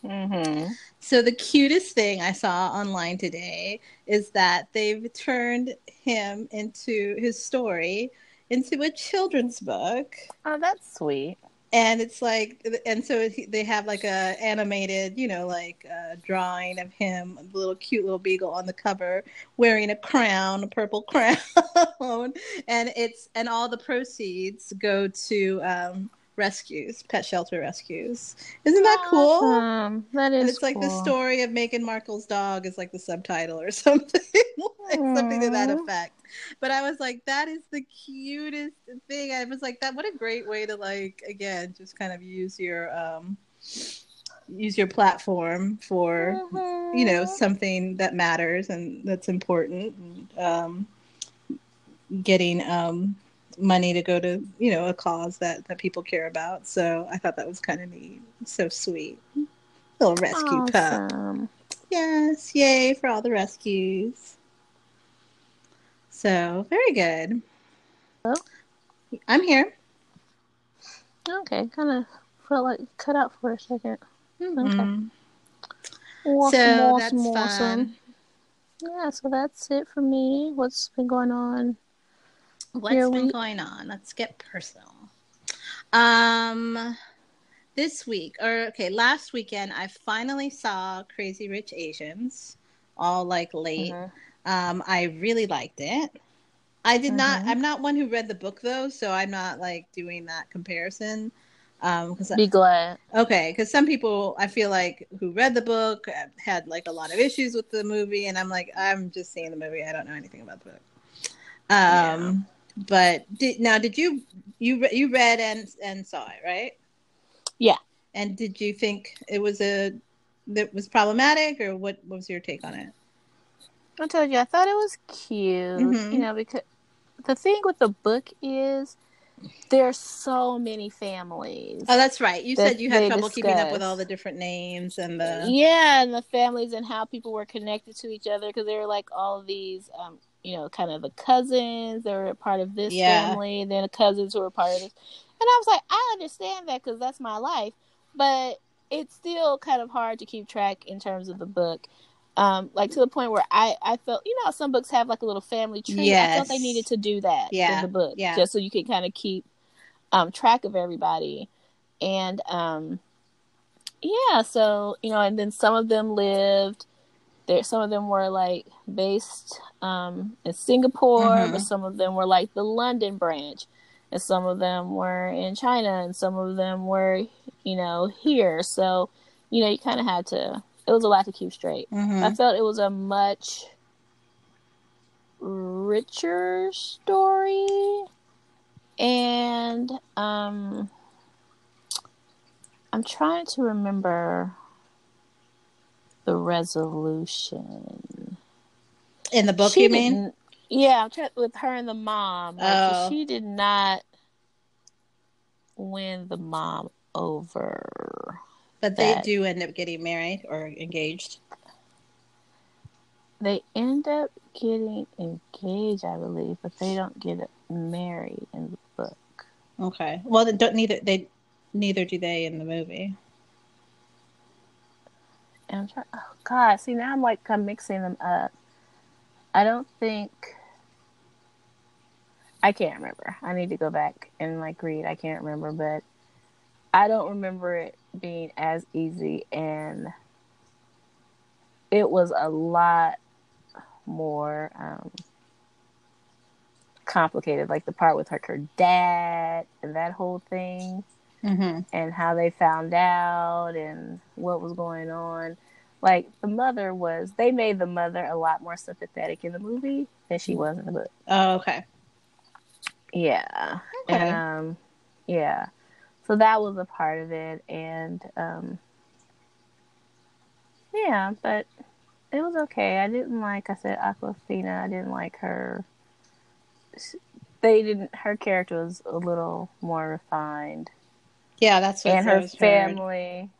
Mm-hmm. So the cutest thing I saw online today is that they've turned him into his story into a children's book. Oh, that's sweet. And it's like, and so they have like a animated, you know, like a drawing of him, a little cute little beagle on the cover, wearing a crown, a purple [LAUGHS] crown, and it's and all the proceeds go to um, rescues, pet shelter rescues. Isn't that awesome. cool? That is. And it's cool. like the story of Meghan Markle's dog is like the subtitle or [LAUGHS] something, like something to that effect. But I was like, that is the cutest thing. I was like, that. What a great way to like again, just kind of use your um use your platform for mm-hmm. you know mm-hmm. something that matters and that's important. And, um, getting um money to go to you know a cause that that people care about. So i thought that was kind of neat. So sweet. Little rescue awesome. pup yes. Yay for all the rescues. So very good. Hello? i'm here. Okay. Kind of felt like cut out for a 2nd mm-hmm. okay. Awesome, so awesome, that's awesome. fun. Yeah so that's it for me. What's been going on What's Here been we... going on? Let's get personal. Um, this week, or okay, last weekend, I finally saw Crazy Rich Asians, all like late. Mm-hmm. Um, I really liked it. I did mm-hmm. not. I'm not one who read the book though, so I'm not like doing that comparison. Um, because be glad. Okay, because some people I feel like who read the book had like a lot of issues with the movie, and I'm like, I'm just seeing the movie. I don't know anything about the book. Um, yeah. But did now did you you you read and and saw it right? Yeah. And did you think it was a that was problematic, or what, what was your take on it? I told you I thought it was cute. Mm-hmm. You know, because the thing with the book is there's so many families. Oh, that's right. You that said you had trouble discuss. keeping up with all the different names and the yeah, and the families and how people were connected to each other because they were like all these um, you know, kind of the cousins that were part of this yeah. family, then the cousins who were part of this. And I was like, I understand that because that's my life, but it's still kind of hard to keep track in terms of the book. Um, like to the point where I, I felt, you know, some books have like a little family tree. Yes. I felt they needed to do that yeah. in the book, yeah. just so you can kind of keep um, track of everybody. And um, yeah, so you know, and then some of them lived there some of them were like based um, in Singapore, mm-hmm. but some of them were like the London branch, and some of them were in China, and some of them were, you know, here. So, you know, you kind of had to. It was a lot to keep straight. Mm-hmm. I felt it was a much richer story, and um, I'm trying to remember the resolution. In the book, she you mean? Yeah, I'm trying with her and the mom. Like, oh. She did not win the mom over. But they do end up getting married or engaged. They end up getting engaged, I believe, but they don't get married in the book. Okay. Well, then don't neither they neither do they in the movie. And I'm trying. Oh God! See now I'm like I'm mixing them up. I don't think. I can't remember. I need to go back and like read. I can't remember, but I don't remember it being as easy, and it was a lot more um, complicated. Like the part with like her dad and that whole thing, mm-hmm. and how they found out and what was going on. Like the mother was, they made the mother a lot more sympathetic in the movie than she was in the book. Oh, okay. Yeah. Okay. And, um, yeah. So that was a part of it, and um, yeah, but it was okay. I didn't like. I said Awkwafina. I didn't like her. They didn't. Her character was a little more refined. Yeah, that's what. And her family. Heard.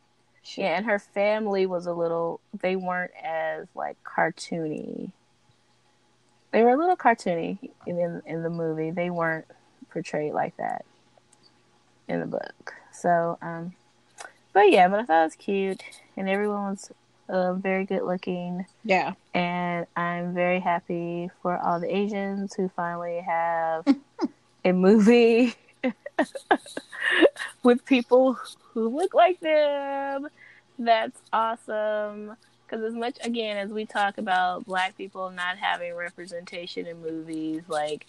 Yeah, and her family was a little. They weren't as like cartoony. They were a little cartoony in in the movie. They weren't portrayed like that in the book. So, um, but yeah, but I thought it was cute, and everyone was uh, very good looking. Yeah. And I'm very happy for all the Asians who finally have [LAUGHS] a movie [LAUGHS] with people who look like them. That's awesome. Because as much again as we talk about black people not having representation in movies, like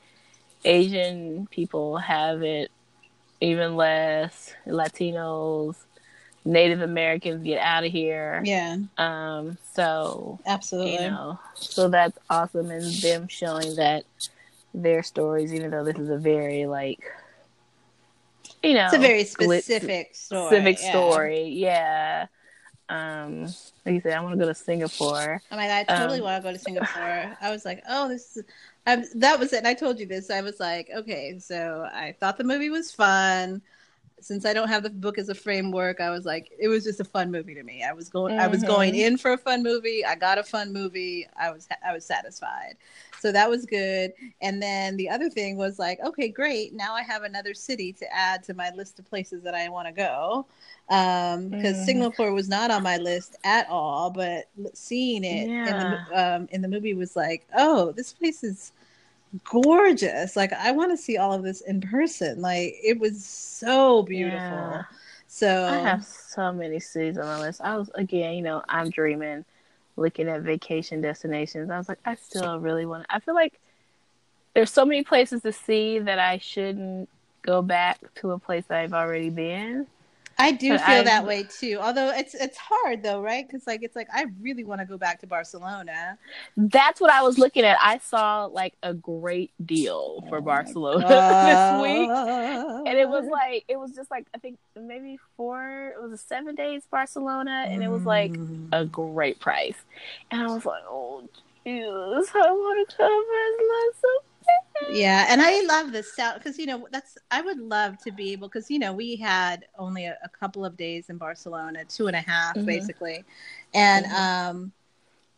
Asian people have it even less. Latinos, Native Americans get out of here. Yeah. Um. So absolutely. You know. So that's awesome, and them showing that their stories, even though this is a very like, you know, it's a very specific story. Specific yeah. story. Yeah. Um. Like you said, I want to go to Singapore. Oh my god, I totally um, want to go to Singapore. I was like, oh, this is. I, that was it. And I told you this. I was like, okay, so I thought the movie was fun since I don't have the book as a framework, I was like, it was just a fun movie to me. I was going, mm-hmm. I was going mm-hmm. in for a fun movie. I got a fun movie. I was, I was satisfied. So that was good. And then the other thing was like, okay, great. Now I have another city to add to my list of places that I want to go. Um, because mm. Singapore was not on my list at all, but seeing it yeah. in the um in the movie was like, oh, this place is gorgeous. Like I want to see all of this in person. Like it was so beautiful. Yeah. So I have so many cities on my list. I was again, you know, I'm dreaming, looking at vacation destinations. I was like, I still really want. to. I feel like there's so many places to see that I shouldn't go back to a place I've already been. I do but feel I, that way too. Although it's it's hard though, right? Because like it's like I really want to go back to Barcelona. That's what I was looking at. I saw like a great deal for oh Barcelona [LAUGHS] this week, and it was like it was just like I think maybe four. It was a seven days Barcelona, and it was like a mm. great price. And I was like, oh Jesus, I want to come Barcelona so yeah and i love this sound because you know that's i would love to be able because you know we had only a, a, couple of days in barcelona two and a half, mm-hmm. basically and mm-hmm. um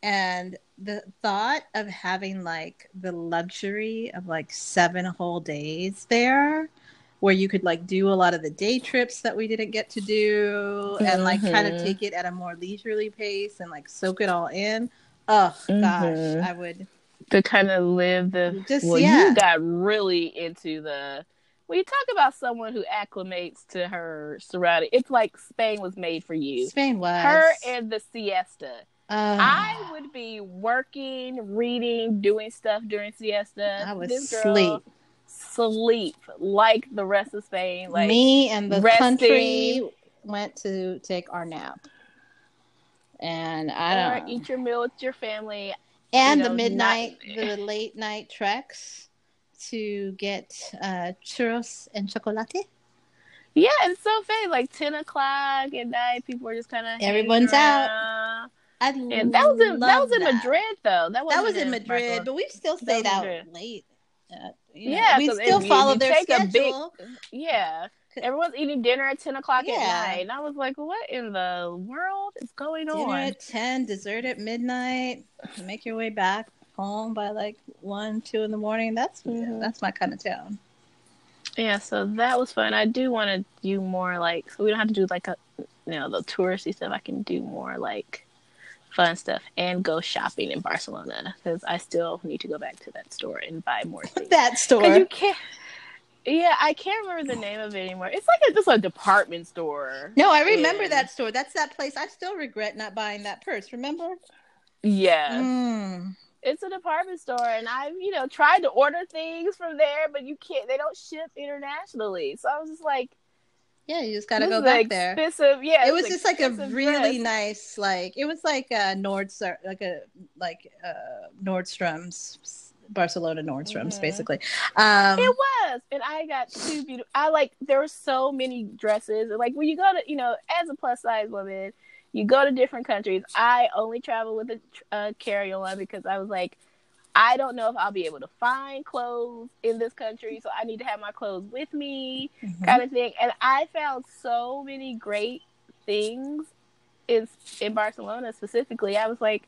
and the thought of having like the luxury of like seven whole days there where you could like do a lot of the day trips that we didn't get to do mm-hmm. and like kind of mm-hmm. take it at a more leisurely pace and like soak it all in oh gosh mm-hmm. i would to kind of live the Just, well yeah. you got really into the when you talk about someone who acclimates to her surrounding it's like spain was made for you spain was her and the siesta uh, I would be working, reading, doing stuff during siesta. I would sleep. Sleep like the rest of Spain. Like me and the resting. country went to take our nap. And I don't eat your meal with your family and you know, the midnight, not... [LAUGHS] the late night treks to get uh, churros and chocolate. Yeah, it's so funny. Like ten o'clock at night, people are just kind of everyone's out. I And that was in that was in that. Madrid though. That, That wasn't in Madrid, Barcelona. but we still stayed out Madrid. late. Uh, you know, Yeah, we still follow their a big- schedule. Yeah. Everyone's eating dinner at ten o'clock Yeah. at night. And I was like, What in the world is going Dinner on? at ten, dessert at midnight. [SIGHS] Make your way back home by like one, two in the morning. That's Mhm. that's my kind of town. Yeah, so that was fun. I do want to do more like so we don't have to do like a you know the touristy stuff. I can do more like fun stuff and go shopping in Barcelona because I still need to go back to that store and buy more [LAUGHS] things. That store. You can't. Yeah, I can't remember the name of it anymore. It's like a, just a department store. no, I remember in- that store. That's that place. I still regret not buying that purse. Remember? Yeah, Mm. it's a department store, and I've you know tried to order things from there, but you can't. They don't ship internationally, so I was just like, Yeah, you just got to go back there. Expensive, yeah. it was just like a really dress. nice like it was like a Nordstrom like a like uh Nordstrom's Barcelona Nordstrom's Mhm. basically. Um It was, and I got two beautiful. I like there were so many dresses. Like when you go to, you know, as a plus size woman, you go to different countries. I only travel with a uh, carry on because I was like, I don't know if I'll be able to find clothes in this country, so I need to have my clothes with me, mhm. kind of thing. And I found so many great things in in Barcelona specifically. I was like,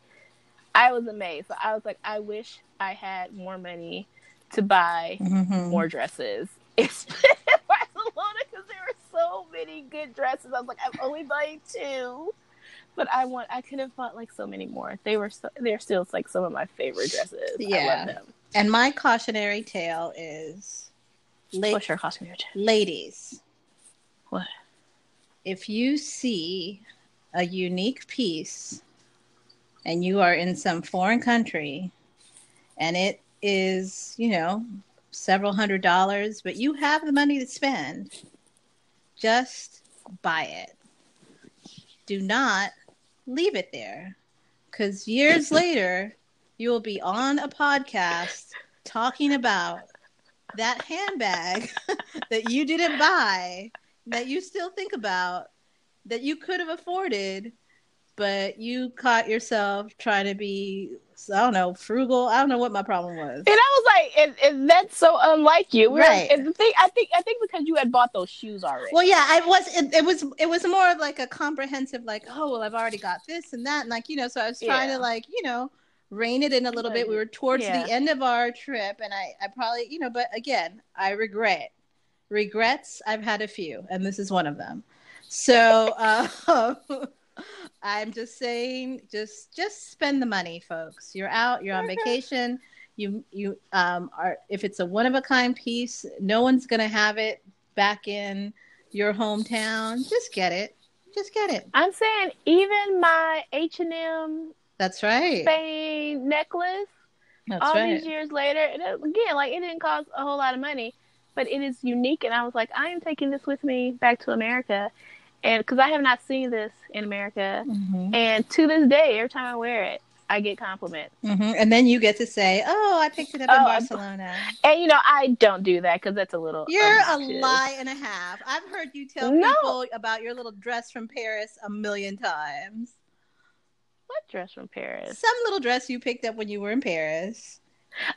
I was amazed. So I was like, I wish I had more money to buy Mhm. more dresses [LAUGHS] in Barcelona because there were so many good dresses. I was like, I'm only buying two, but I want. I could have bought like so many more. They were so, they're still like some of my favorite dresses. I Yeah. love them. And my cautionary tale is la- What's your costume? Your ladies, What? if you see a unique piece and you are in some foreign country and it is, you know, several hundred dollars, but you have the money to spend, just buy it. Do not leave it there because years [LAUGHS] later, you will be on a podcast talking about that handbag [LAUGHS] that you didn't buy that you still think about that you could have afforded, but you caught yourself trying to be, I don't know, frugal. I don't know what my problem was. And I was like, and, that's so unlike you. We were- Right. And the thing, I think, I think because you had bought those shoes already. Well, yeah, I was. It, it was. It was more of like a comprehensive, like, oh, well, I've already got this and that, and like, you know, so I was trying Yeah. to like, you know, rein it in a little bit. We were towards Yeah. the end of our trip, and I, I probably, you know, but again, I regret. Regrets. I've had a few, and this is one of them. So, uh, [LAUGHS] I'm just saying, just just spend the money, folks. You're out. You're on vacation. You you um are if it's a one of a kind piece, no one's gonna have it back in your hometown. Just get it. Just get it. I'm saying, even my H and M That's right. Spain necklace. That's all right. these years later, and again, like it didn't cost a whole lot of money, but it is unique. And I was like, I am taking this with me back to America, and because I have not seen this in America, Mhm. and to this day, every time I wear it, I get compliments. Mhm. And then you get to say, "Oh, I picked it up in Oh, I- Barcelona." [LAUGHS] And you know, I don't do that because that's a little. You're a lie and a half. I've heard you tell No. people about your little dress from Paris a million times. What dress from Paris? Some little dress you picked up when you were in Paris.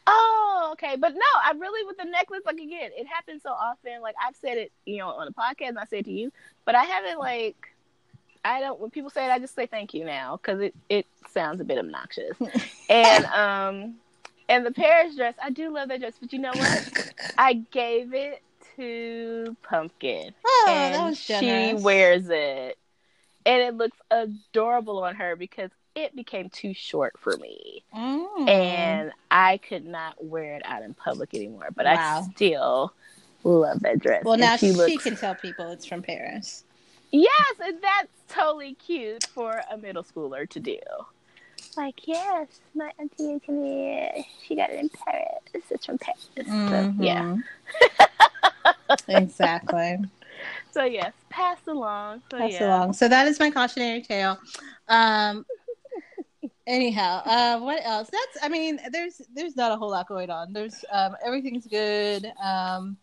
Oh, okay. But no, I really with the necklace, like again, it happens so often. Like I've said it, you know, on the podcast, and I said to you, but I haven't like, I don't. When people say it, I just say thank you now because it it sounds a bit obnoxious. [LAUGHS] and um, and the Paris dress, I do love that dress, but you know what? [LAUGHS] I gave it to Pumpkin, Oh, and that was she wears it, and it looks adorable on her because it became too short for me Mm. and I could not wear it out in public anymore. But Wow. I still love that dress. well, And now she, looks can tell people it's from Paris. yes, and that's totally cute for a middle schooler to do. Like yes, my auntie Anthony, she got it in Paris. It's from Paris. So, yeah. [LAUGHS] [LAUGHS] Exactly. So yes, pass along. So Pass yeah. along. So that is my cautionary tale. Um, anyhow, uh, what else? That's. I mean, there's there's not a whole lot going on. There's um, everything's good. Um,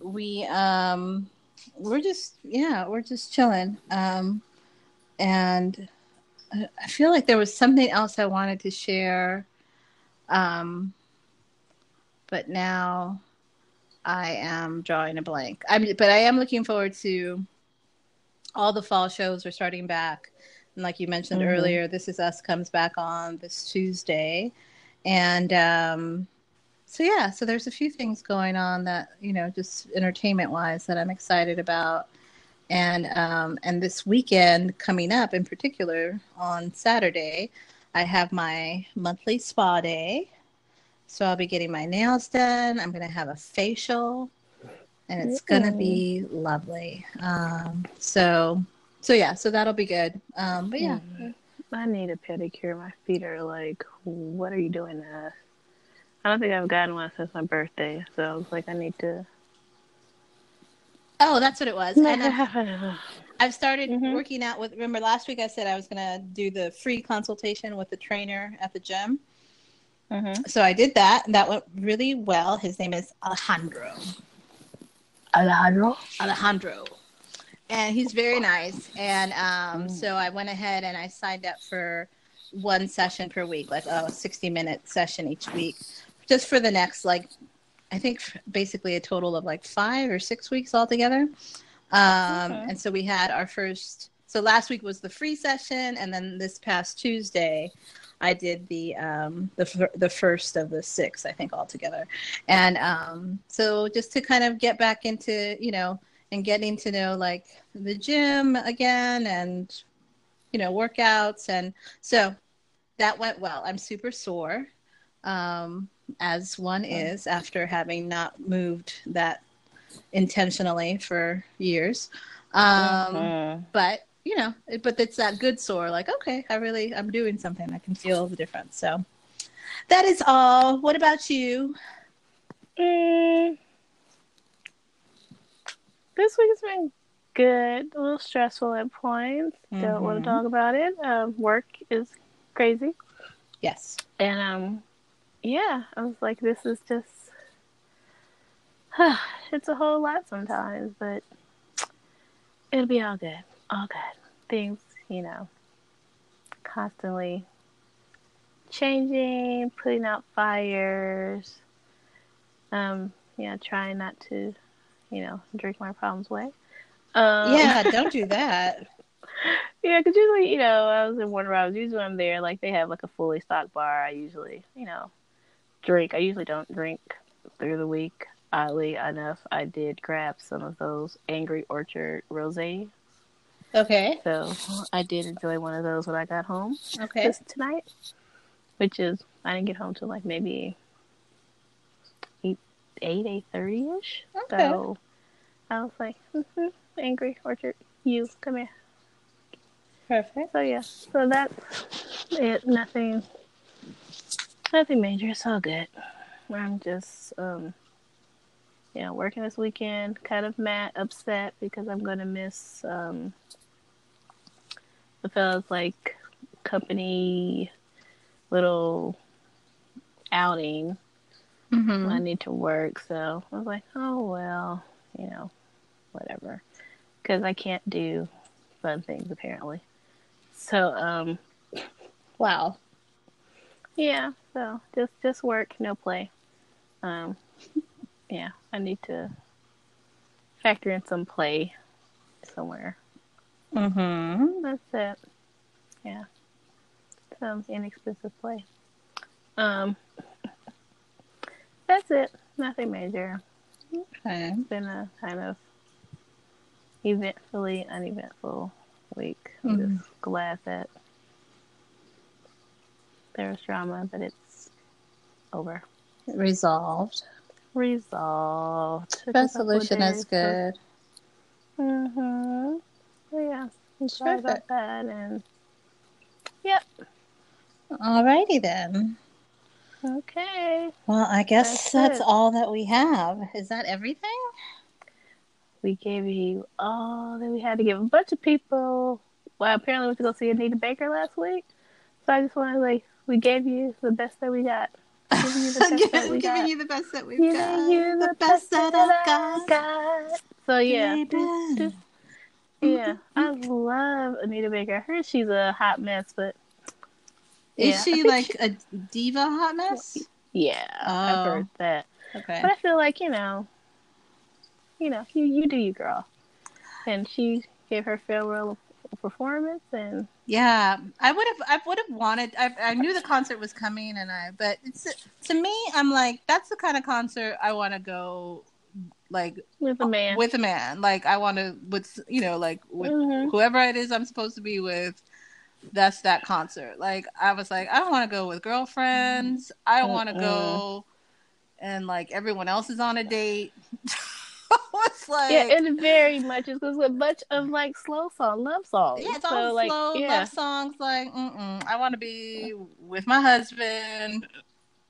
we um, we're just yeah, we're just chilling. Um, and I feel like there was something else I wanted to share. Um, but now I am drawing a blank. I'm, but I am looking forward to all the fall shows are starting back. And like you mentioned mm-hmm. earlier, This Is Us comes back on this Tuesday. And um, so, yeah, so there's a few things going on that, you know, just entertainment wise that I'm excited about. And um, and this weekend coming up in particular on Saturday, I have my monthly spa day so I'll be getting my nails done. I'm going to have a facial, and it's going to be lovely. Um, so, so yeah, so that'll be good. Um, but yeah, mm. I need a pedicure. My feet are like, what are you doing? That? I don't think I've gotten one since my birthday, so I was like, I need to. Oh, that's what it was. I've, [LAUGHS] I've started mm-hmm. working out with. Remember last week I said I was going to do the free consultation with the trainer at the gym. Mm-hmm. So I did that, and that went really well. His name is Alejandro. Alejandro. Alejandro, and he's very nice. And um, mm. so I went ahead and I signed up for one session per week, like a sixty-minute session each week, just for the next like, I think basically a total of like five or six weeks altogether. Um, okay. And so we had our first. So last week was the free session, and then this past Tuesday, I did the um, the the first of the six, I think, altogether. And um, so just to kind of get back into, you know, and getting to know like the gym again, and you know, workouts, and so that went well. I'm super sore, um, as one is after having not moved that intentionally for years. Um, mm-hmm. But you know, but it's that good sore. Like, okay, I really, I'm doing something. I can feel the difference. So that is all. What about you? Mm, this week has been good. A little stressful at points. Mm-hmm. Don't want to talk about it. Um, work is crazy. Yes. And um, yeah, I was like, this is just. [SIGHS] it's a whole lot sometimes, but it'll be all good. All good things, you know, constantly changing, putting out fires. Um, yeah, trying not to, you know, drink my problems away. Um, yeah, [LAUGHS] don't do that. yeah, because usually, you know, I was in Warner Robins. Usually, when I'm there, like they have like a fully stocked bar. I usually, you know, drink. I usually don't drink through the week. Oddly enough, I did grab some of those Angry Orchard rosé Okay. So I did enjoy one of those when I got home. Okay. Tonight, which is I didn't get home till like maybe eight eight thirty ish. Okay. So I was like, mm-hmm, angry orchard, you come here. Perfect. So yeah, so that's it. Nothing, nothing major. It's all good. I'm just um you know, working this weekend, kind of mad, upset because I'm gonna miss um, the fellas like company little outing. Mm-hmm. I need to work, so I was like, oh well, you know, whatever, because I can't do fun things apparently. So, um, [LAUGHS] wow, yeah. So just just work, no play. Um, [LAUGHS] yeah, I need to factor in some play somewhere. Mm-hmm. That's it. Yeah. Some inexpensive play. Um that's it. Nothing major. Okay. It's been a kind of eventfully uneventful week. I'm mm-hmm. just glad that there's drama, but it's over. Resolved resolved. Resolution is good. Mhm. So yeah, I'm sorry about that, and yep. Alrighty then. Okay. Well, I guess that's, that's all that we have. Is that everything? We gave you all that we had to give. A bunch of people. Well, apparently we went to go see Anita Baker last week. So I just want to like, we gave you the best that we got giving you the [LAUGHS] best that we giving got. you the best that we've giving got. You the, the best, best that I've got. got. So yeah, do, Yeah, I love Anita Baker. I heard she's a hot mess, but Is yeah, she think like a diva hot mess? yeah, I've Oh. heard that. Okay. But I feel like you know, you know, you you do you, girl. And she gave her farewell performance, and Yeah, I would have. I would have wanted. I, I knew the concert was coming, and I. But it's to me, I'm like, that's the kind of concert I want to go, like with a man. with a man. Like I want to with you know like with Mhm. whoever it is I'm supposed to be with. That's that concert. Like I was like, I don't want to go with girlfriends. I don't want to go, and like everyone else is on a date. [LAUGHS] it's like yeah, it very much is because a bunch of like slow song, love songs. Yeah, it's so all like, slow yeah, love songs. Like, mm-mm. I want to be with my husband,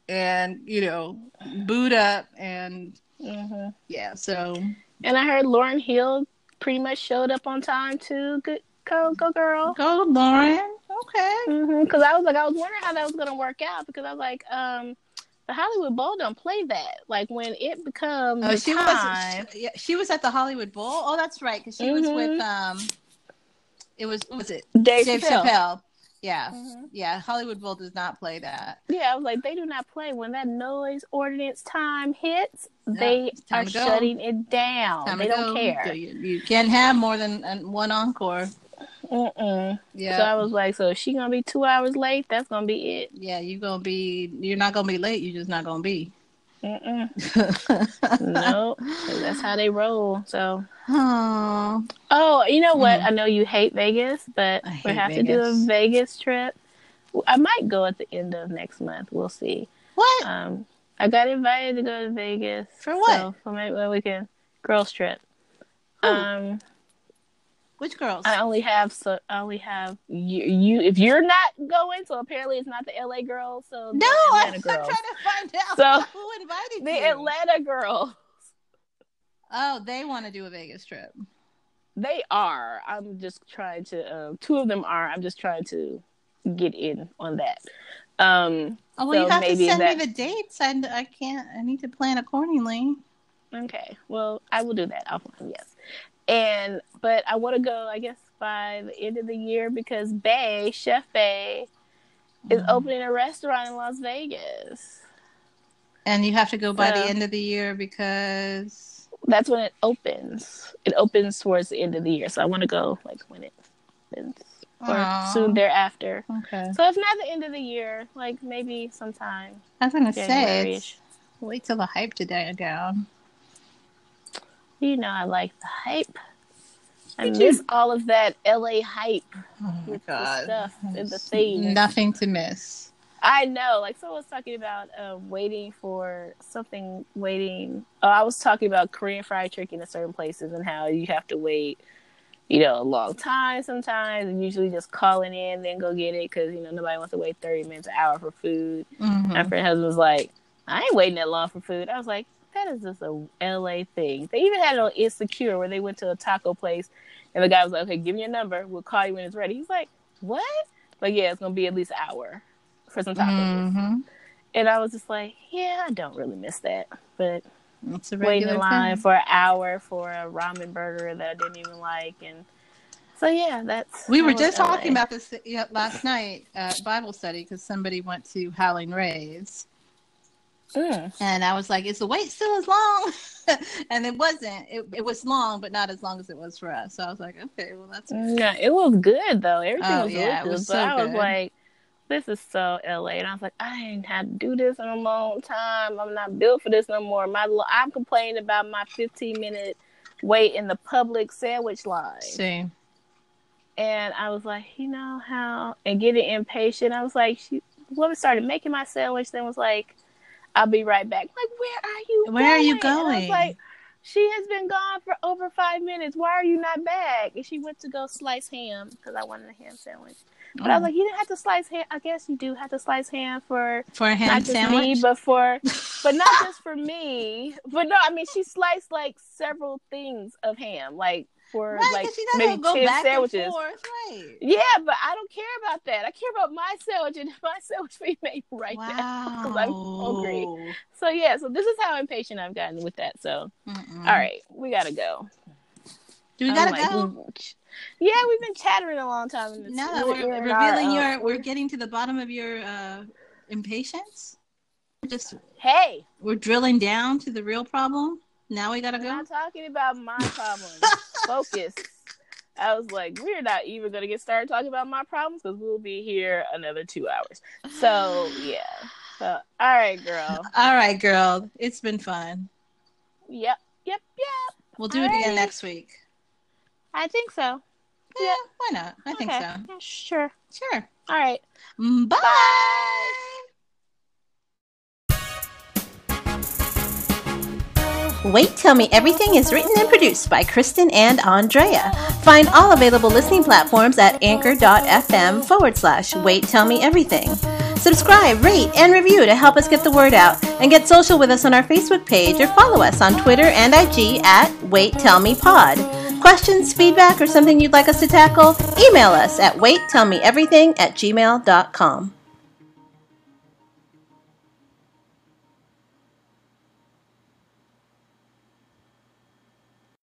and you know, boot up, and hmm yeah. So And I heard Lauryn Hill pretty much showed up on time too. Good, go, go, girl. go, Lauryn. Okay. Because I was like, I was wondering how that was gonna work out because I was like, um, the Hollywood Bowl don't play that. Like when it becomes Oh, she time. was. She, yeah, she was at the Hollywood Bowl. Oh, that's right. Because she was Mhm. with um. It was was it Dave, Dave Chappelle. Chappelle. Yeah, Mhm. yeah. Hollywood Bowl does not play that. Yeah, I was like, they do not play when that noise ordinance time hits. They time are shutting it down. Time they don't go. care. You, you can't have more than one encore. Mm-mm. Yeah. So I was like, so she gonna be two hours late, that's gonna be it. yeah, you're gonna be. You're not gonna be late. You're just not gonna be. Mm-mm. [LAUGHS] no, that's how they roll. So, Oh, oh, you know what? Mhm. I know you hate Vegas, but I we have to do a Vegas. Vegas trip. I might go at the end of next month. We'll see. what? Um, I got invited to go to Vegas For what? So, so maybe well, we can girls trip. Who? Um, Which girls? I only have so I only have you. You if you're not going, so apparently it's not the LA girls. So no, I'm, trying to find out So, [LAUGHS] who invited the you. Atlanta girls. Oh, they want to do a Vegas trip. They are. I'm just trying to. Um, two of them are. I'm just trying to get in on that. Um. Oh, well, So you have to send that- me the dates. I, I can't. I need to plan accordingly. Okay. Well, I will do that offline. Yes. And but I want to go. I guess by the end of the year because Bay Chef Bay is Mhm. opening a restaurant in Las Vegas. And you have to go by the end of the year because. That's when it opens. It opens towards the end of the year, so I want to go like when it opens or Aw. soon thereafter. Okay. So if not the end of the year, like maybe sometime I was gonna say, January-ish. it's, wait till the hype to die down. You know, I like the hype. I too. miss all of that LA hype Oh with the stuff and the theme. Nothing to miss. I know. Like someone was talking about uh, waiting for something. Waiting. Oh, I was talking about Korean fried chicken in certain places and how you have to wait. You know, a long time sometimes, and usually just calling in, then go get it because you know nobody wants to wait thirty minutes, an hour for food. Mhm. My friend husband was like, "I ain't waiting that long for food." I was like, "That is just a LA thing." They even had it on Insecure where they went to a taco place, and the guy was like, "Okay, give me your number. We'll call you when it's ready." He's like, "What?" But yeah, it's gonna be at least an hour for some tacos. Mhm. And I was just like, yeah, I don't really miss that. But It's a waiting in line thing. for an hour for a ramen burger that I didn't even like. And so, yeah, that's. We were just talking about this last night at Bible study because somebody went to Howlin' Ray's, Mm. and I was like, "Is the wait still as long?" [LAUGHS] and it wasn't. It, it was long, but not as long as it was for us. So I was like, "Okay, well that's." Yeah, it was good, though. Everything Oh, was yeah, good. was but so I was like, this is so LA. And I was like, I ain't had to do this in a long time. I'm not built for this no more. My I'm complaining about my 15 minute wait in the Publix sandwich line. See, And I was like, you know how, and getting impatient. I was like, she, woman started making my sandwich, then was like, I'll be right back. Like, where are you? Where are you And I was going? like, she has been gone for over five minutes. Why are you not back? And she went to go slice ham because I wanted a ham sandwich. But I was mm. like, you didn't have to slice ham. I guess you do have to slice ham for for a ham not just sandwich. me, but for, [LAUGHS] but not just for me. But no, I mean, she sliced like several things of ham, like for Right, like 'cause she doesn't maybe go ten sandwiches. and forth, right? Yeah, but I don't care about that. I care about my sandwich and my [LAUGHS] sandwich being made right now. wow. 'cause I'm hungry. So yeah, so this is how impatient I've gotten with that. So Mm-mm. all right, we gotta go. Do we gotta like, go? mm, Yeah, we've been chattering a long time. And it's- No, we're we're our, revealing uh, your. We're getting to the bottom of your uh, impatience. We're just Hey, we're drilling down to the real problem. Now we gotta go. I'm not talking about my problems. [LAUGHS] Focus. I was like, we're not even gonna get started talking about my problems because we'll be here another two hours. So yeah. So all right, girl. All right, girl. It's been fun. Yep, yep, yep. We'll do it again next week. I think so. Yeah, why not? I think so. Yeah, sure. Sure. All right. Mm, Bye. Wait Tell Me Everything is written and produced by Kristen and Andrea. Find all available listening platforms at anchor.fm forward slash Wait Tell Me Everything. Subscribe, rate, and review to help us get the word out, and get social with us on our Facebook page or follow us on Twitter and IG at Wait Tell Me Pod. Questions, feedback, or something you'd like us to tackle? Email us at waittellmeeverything at gmail.com.